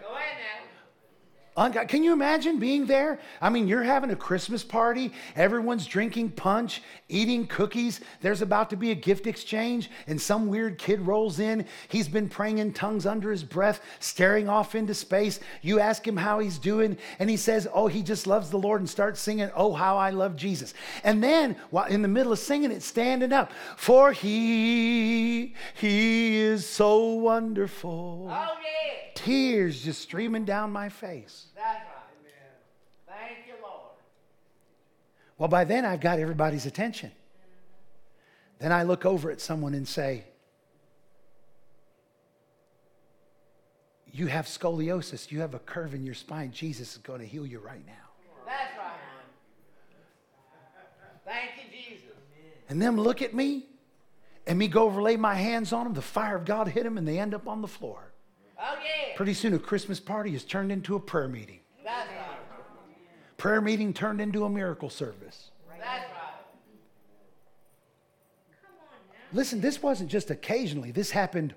B: Go ahead now.
A: Unco- Can you imagine being there? I mean, you're having a Christmas party, everyone's drinking punch, eating cookies. There's about to be a gift exchange, and some weird kid rolls in. He's been praying in tongues under his breath, staring off into space. You ask him how he's doing, and he says, Oh, he just loves the Lord, and starts singing, Oh, how I love Jesus. And then, while in the middle of singing it, standing up, For he, he is so wonderful.
B: Oh, yeah.
A: Tears just streaming down my face.
B: That's right. Amen. Thank you, Lord.
A: Well, by then I've got everybody's attention. Then I look over at someone and say, You have scoliosis. You have a curve in your spine. Jesus is going to heal you right now.
B: That's right. Thank you, Jesus.
A: And them look at me, and me go over, lay my hands on them. The fire of God hit them, and they end up on the floor.
B: Oh, yeah.
A: Pretty soon, a Christmas party is turned into a prayer meeting.
B: That's right.
A: Prayer meeting turned into a miracle service.
B: That's right.
A: Listen, this wasn't just occasionally. This happened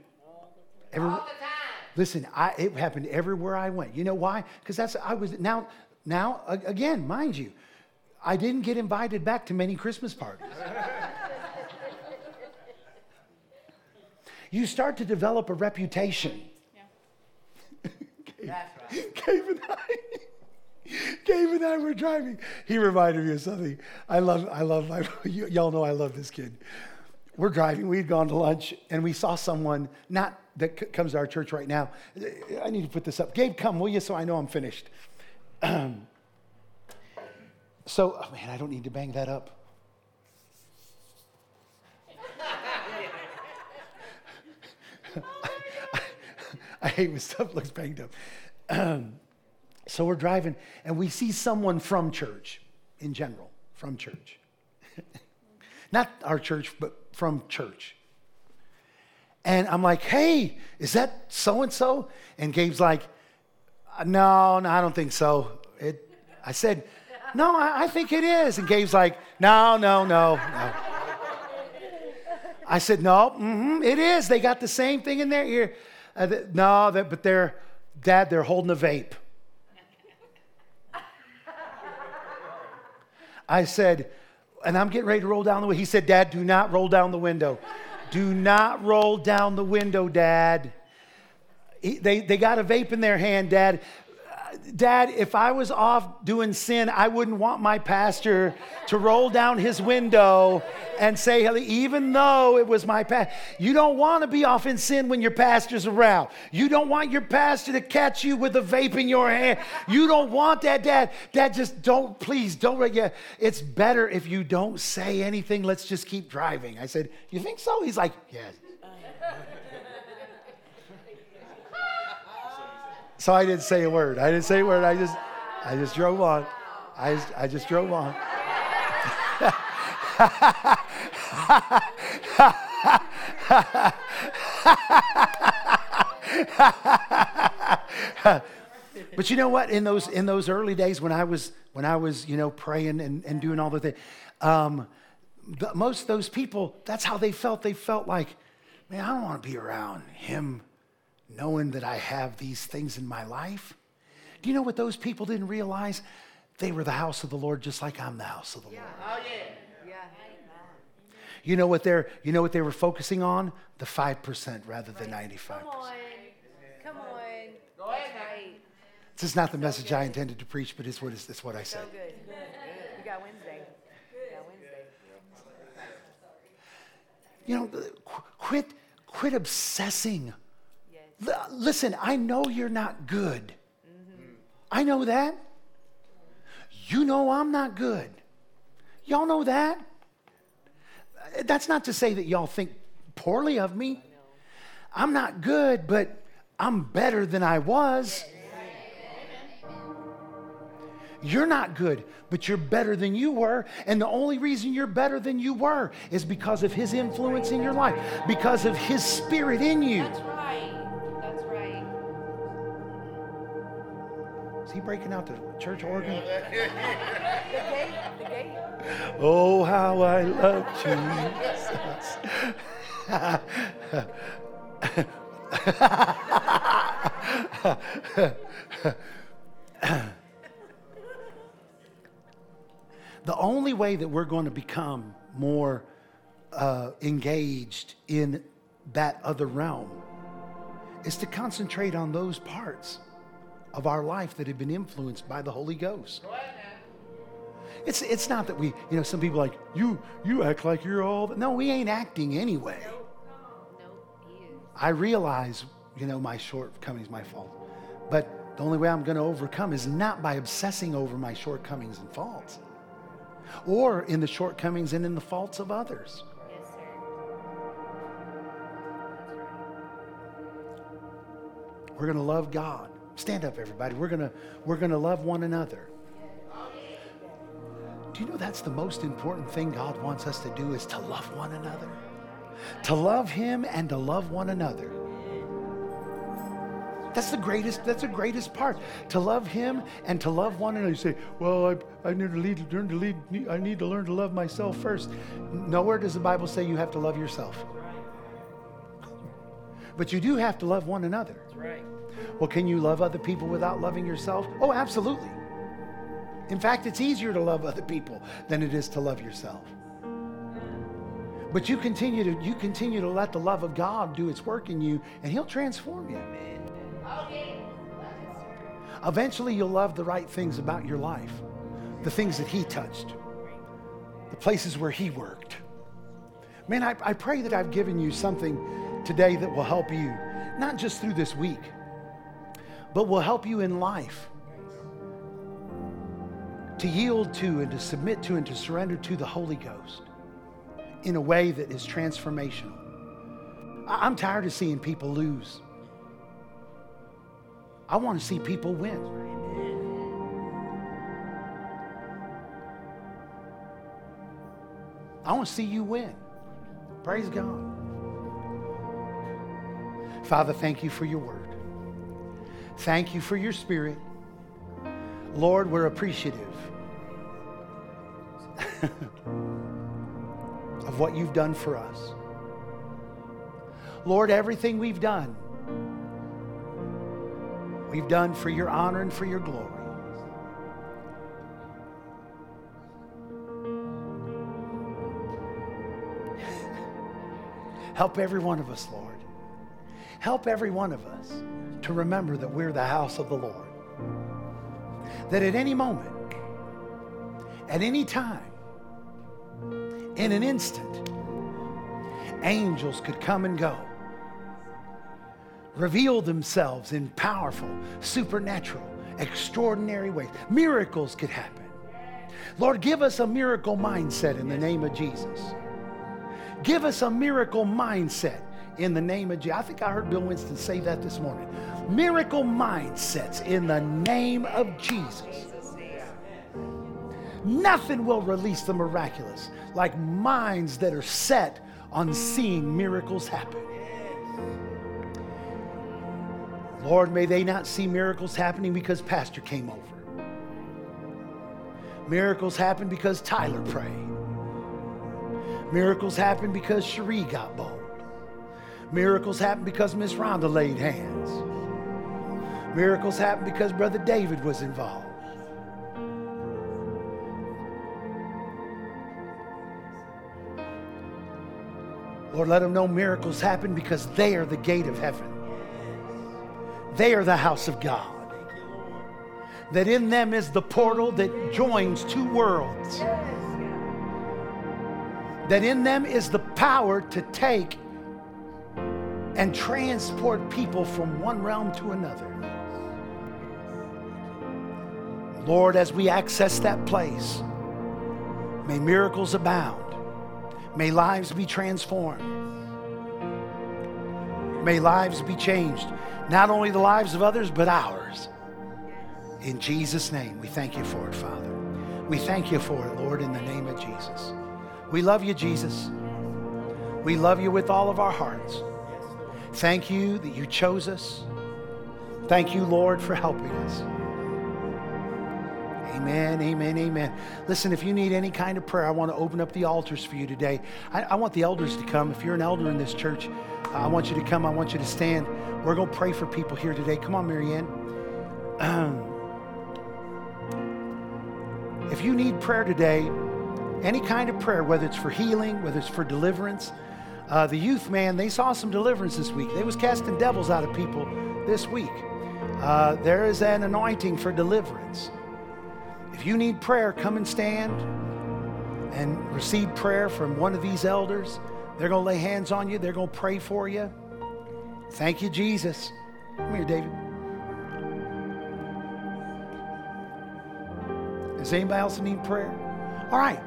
A: every.
B: All the time.
A: Listen, I, it happened everywhere I went. You know why? Because that's I was now. Now again, mind you, I didn't get invited back to many Christmas parties. you start to develop a reputation
B: That's right.
A: Gabe and I, Gabe and I were driving. He reminded me of something. I love, I love, I, y- y'all know I love this kid. We're driving. We'd gone to lunch and we saw someone not that c- comes to our church right now. Uh, I need to put this up. Gabe, come, will you? So I know I'm finished. so, oh man, I don't need to bang that up. I hate when stuff looks banged up. Um, so we're driving and we see someone from church in general, from church. Not our church, but from church. And I'm like, hey, is that so and so? And Gabe's like, "Uh, no, no, I don't think so. It, I said, no, I, I think it is. And Gabe's like, no, no, no, no. I said, no, hmm it is. They got the same thing in their ear. Uh, th- no, that, but they're, Dad, they're holding a vape. I said, and I'm getting ready to roll down the window. He said, Dad, do not roll down the window. Do not roll down the window, Dad. He- they, they got a vape in their hand, Dad. Dad, if I was off doing sin, I wouldn't want my pastor to roll down his window and say, even though it was my pastor. You don't want to be off in sin when your pastor's around. You don't want your pastor to catch you with a vape in your hand. You don't want that, Dad. Dad, just don't, please, don't. Yeah, it's better if you don't say anything. Let's just keep driving. I said, You think so? He's like, Yes. So I didn't say a word. I didn't say a word. I just, I just drove on. I just, I just drove on. but you know what? In those in those early days when I was when I was you know praying and, and doing all the things, um, most of those people that's how they felt. They felt like, man, I don't want to be around him, knowing that I have these things in my life. Do you know what those people didn't realize? They were the house of the Lord, just like I'm the house of the Lord.
B: Oh, yeah.
C: Yeah.
A: You know what they're you know what they were focusing on? The five percent rather than ninety-five
C: Come
A: percent.
C: on. Come on.
B: Go ahead
C: right.
A: This is not the message I intended to preach, but it's what is it's what I
C: So
A: said.
C: good. We got Wednesday. We got Wednesday.
A: You know, qu- quit quit obsessing. Listen, I know you're not good. I know that. You know I'm not good. Y'all know that. That's not to say that y'all think poorly of me. I'm not good, but I'm better than I was. You're not good, but you're better than you were. And the only reason you're better than you were is because of His influence in your life, because of His Spirit in you.
C: That's right.
A: He breaking out the church organ?
C: The gate. The gate.
A: Oh, how I love Jesus. the only way that we're going to become more uh, engaged in that other realm is to concentrate on those parts of our life that have been influenced by the Holy Ghost.
B: Go ahead now.
A: It's, it's not that we, you know, some people like, you, you act like you're all, no, we ain't acting anyway.
C: Nope. He is.
A: I realize, you know, my shortcomings, my fault. But the only way I'm going to overcome is not by obsessing over my shortcomings and faults or in the shortcomings and in the faults of others.
C: Yes, sir.
A: We're going to love God. Stand up, everybody. We're going to, we're to love one another. Do you know that's the most important thing God wants us to do is to love one another? To love Him and to love one another. That's the greatest, that's the greatest part. To love Him and to love one another. You say, well, I, I need to lead, learn to lead, I need to learn to love myself first. Nowhere does the Bible say you have to love yourself. But you do have to love one another.
B: That's right.
A: Well, can you love other people without loving yourself? Oh, absolutely. In fact, it's easier to love other people than it is to love yourself. But you continue to you continue to let the love of God do its work in you, and He'll transform you. Eventually, you'll love the right things about your life, the things that He touched, the places where He worked. Man, I, I pray that I've given you something today that will help you, not just through this week, but will help you in life to yield to and to submit to and to surrender to the Holy Ghost in a way that is transformational. I'm tired of seeing people lose. I want to see people win. I want to see you win. Praise God. Father, thank you for your word. Thank you for your spirit. Lord, we're appreciative of what you've done for us. Lord, everything we've done, we've done for your honor and for your glory. Help every one of us, Lord. Help every one of us to remember that we're the house of the Lord. That at any moment, at any time, in an instant, angels could come and go, reveal themselves in powerful, supernatural, extraordinary ways. Miracles could happen. Lord, give us a miracle mindset in the name of Jesus. Give us a miracle mindset in the name of Jesus. I think I heard Bill Winston say that this morning. Miracle mindsets in the name of Jesus. Nothing will release the miraculous like minds that are set on seeing miracles happen. Lord, may they not see miracles happening because Pastor came over. Miracles happen because Tyler prayed. Miracles happen because Cherie got bold. Miracles happen because Miss Rhonda laid hands. Miracles happen because Brother David was involved. Lord, let them know miracles happen because they are the gate of heaven. They are the house of God. That in them is the portal that joins two worlds. That in them is the power to take and transport people from one realm to another. Lord, as we access that place, may miracles abound. May lives be transformed. May lives be changed. Not only the lives of others, but ours. In Jesus' name, we thank you for it, Father. We thank you for it, Lord, in the name of Jesus. We love you, Jesus. We love you with all of our hearts. Thank you that you chose us. Thank you, Lord, for helping us. Amen, amen, amen. Listen, if you need any kind of prayer, I want to open up the altars for you today. I, I want the elders to come. If you're an elder in this church, I want you to come. I want you to stand. We're going to pray for people here today. Come on, Marianne. Um, if you need prayer today, any kind of prayer, whether it's for healing, whether it's for deliverance, uh, the youth, man, they saw some deliverance this week. They was casting devils out of people this week. Uh, there is an anointing for deliverance. If you need prayer, come and stand and receive prayer from one of these elders. They're going to lay hands on you. They're going to pray for you. Thank you, Jesus. Come here, David. Does anybody else need prayer? All right.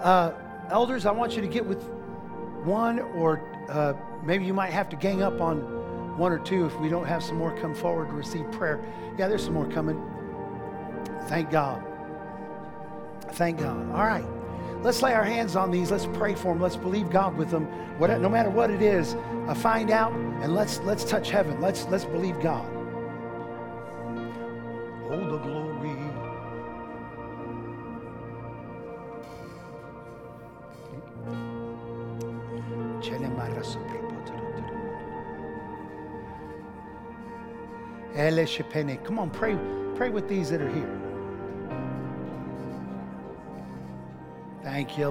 A: Uh, elders, I want you to get with one, or uh, maybe you might have to gang up on one or two if we don't have some more come forward to receive prayer. Yeah, there's some more coming. Thank God. Thank God. All right. Let's lay our hands on these. Let's pray for them. Let's believe God with them. What, no matter what it is, uh, find out and let's let's touch heaven. Let's let's believe God. Oh, the glory. Come on, pray, pray with these that are here. Thank you.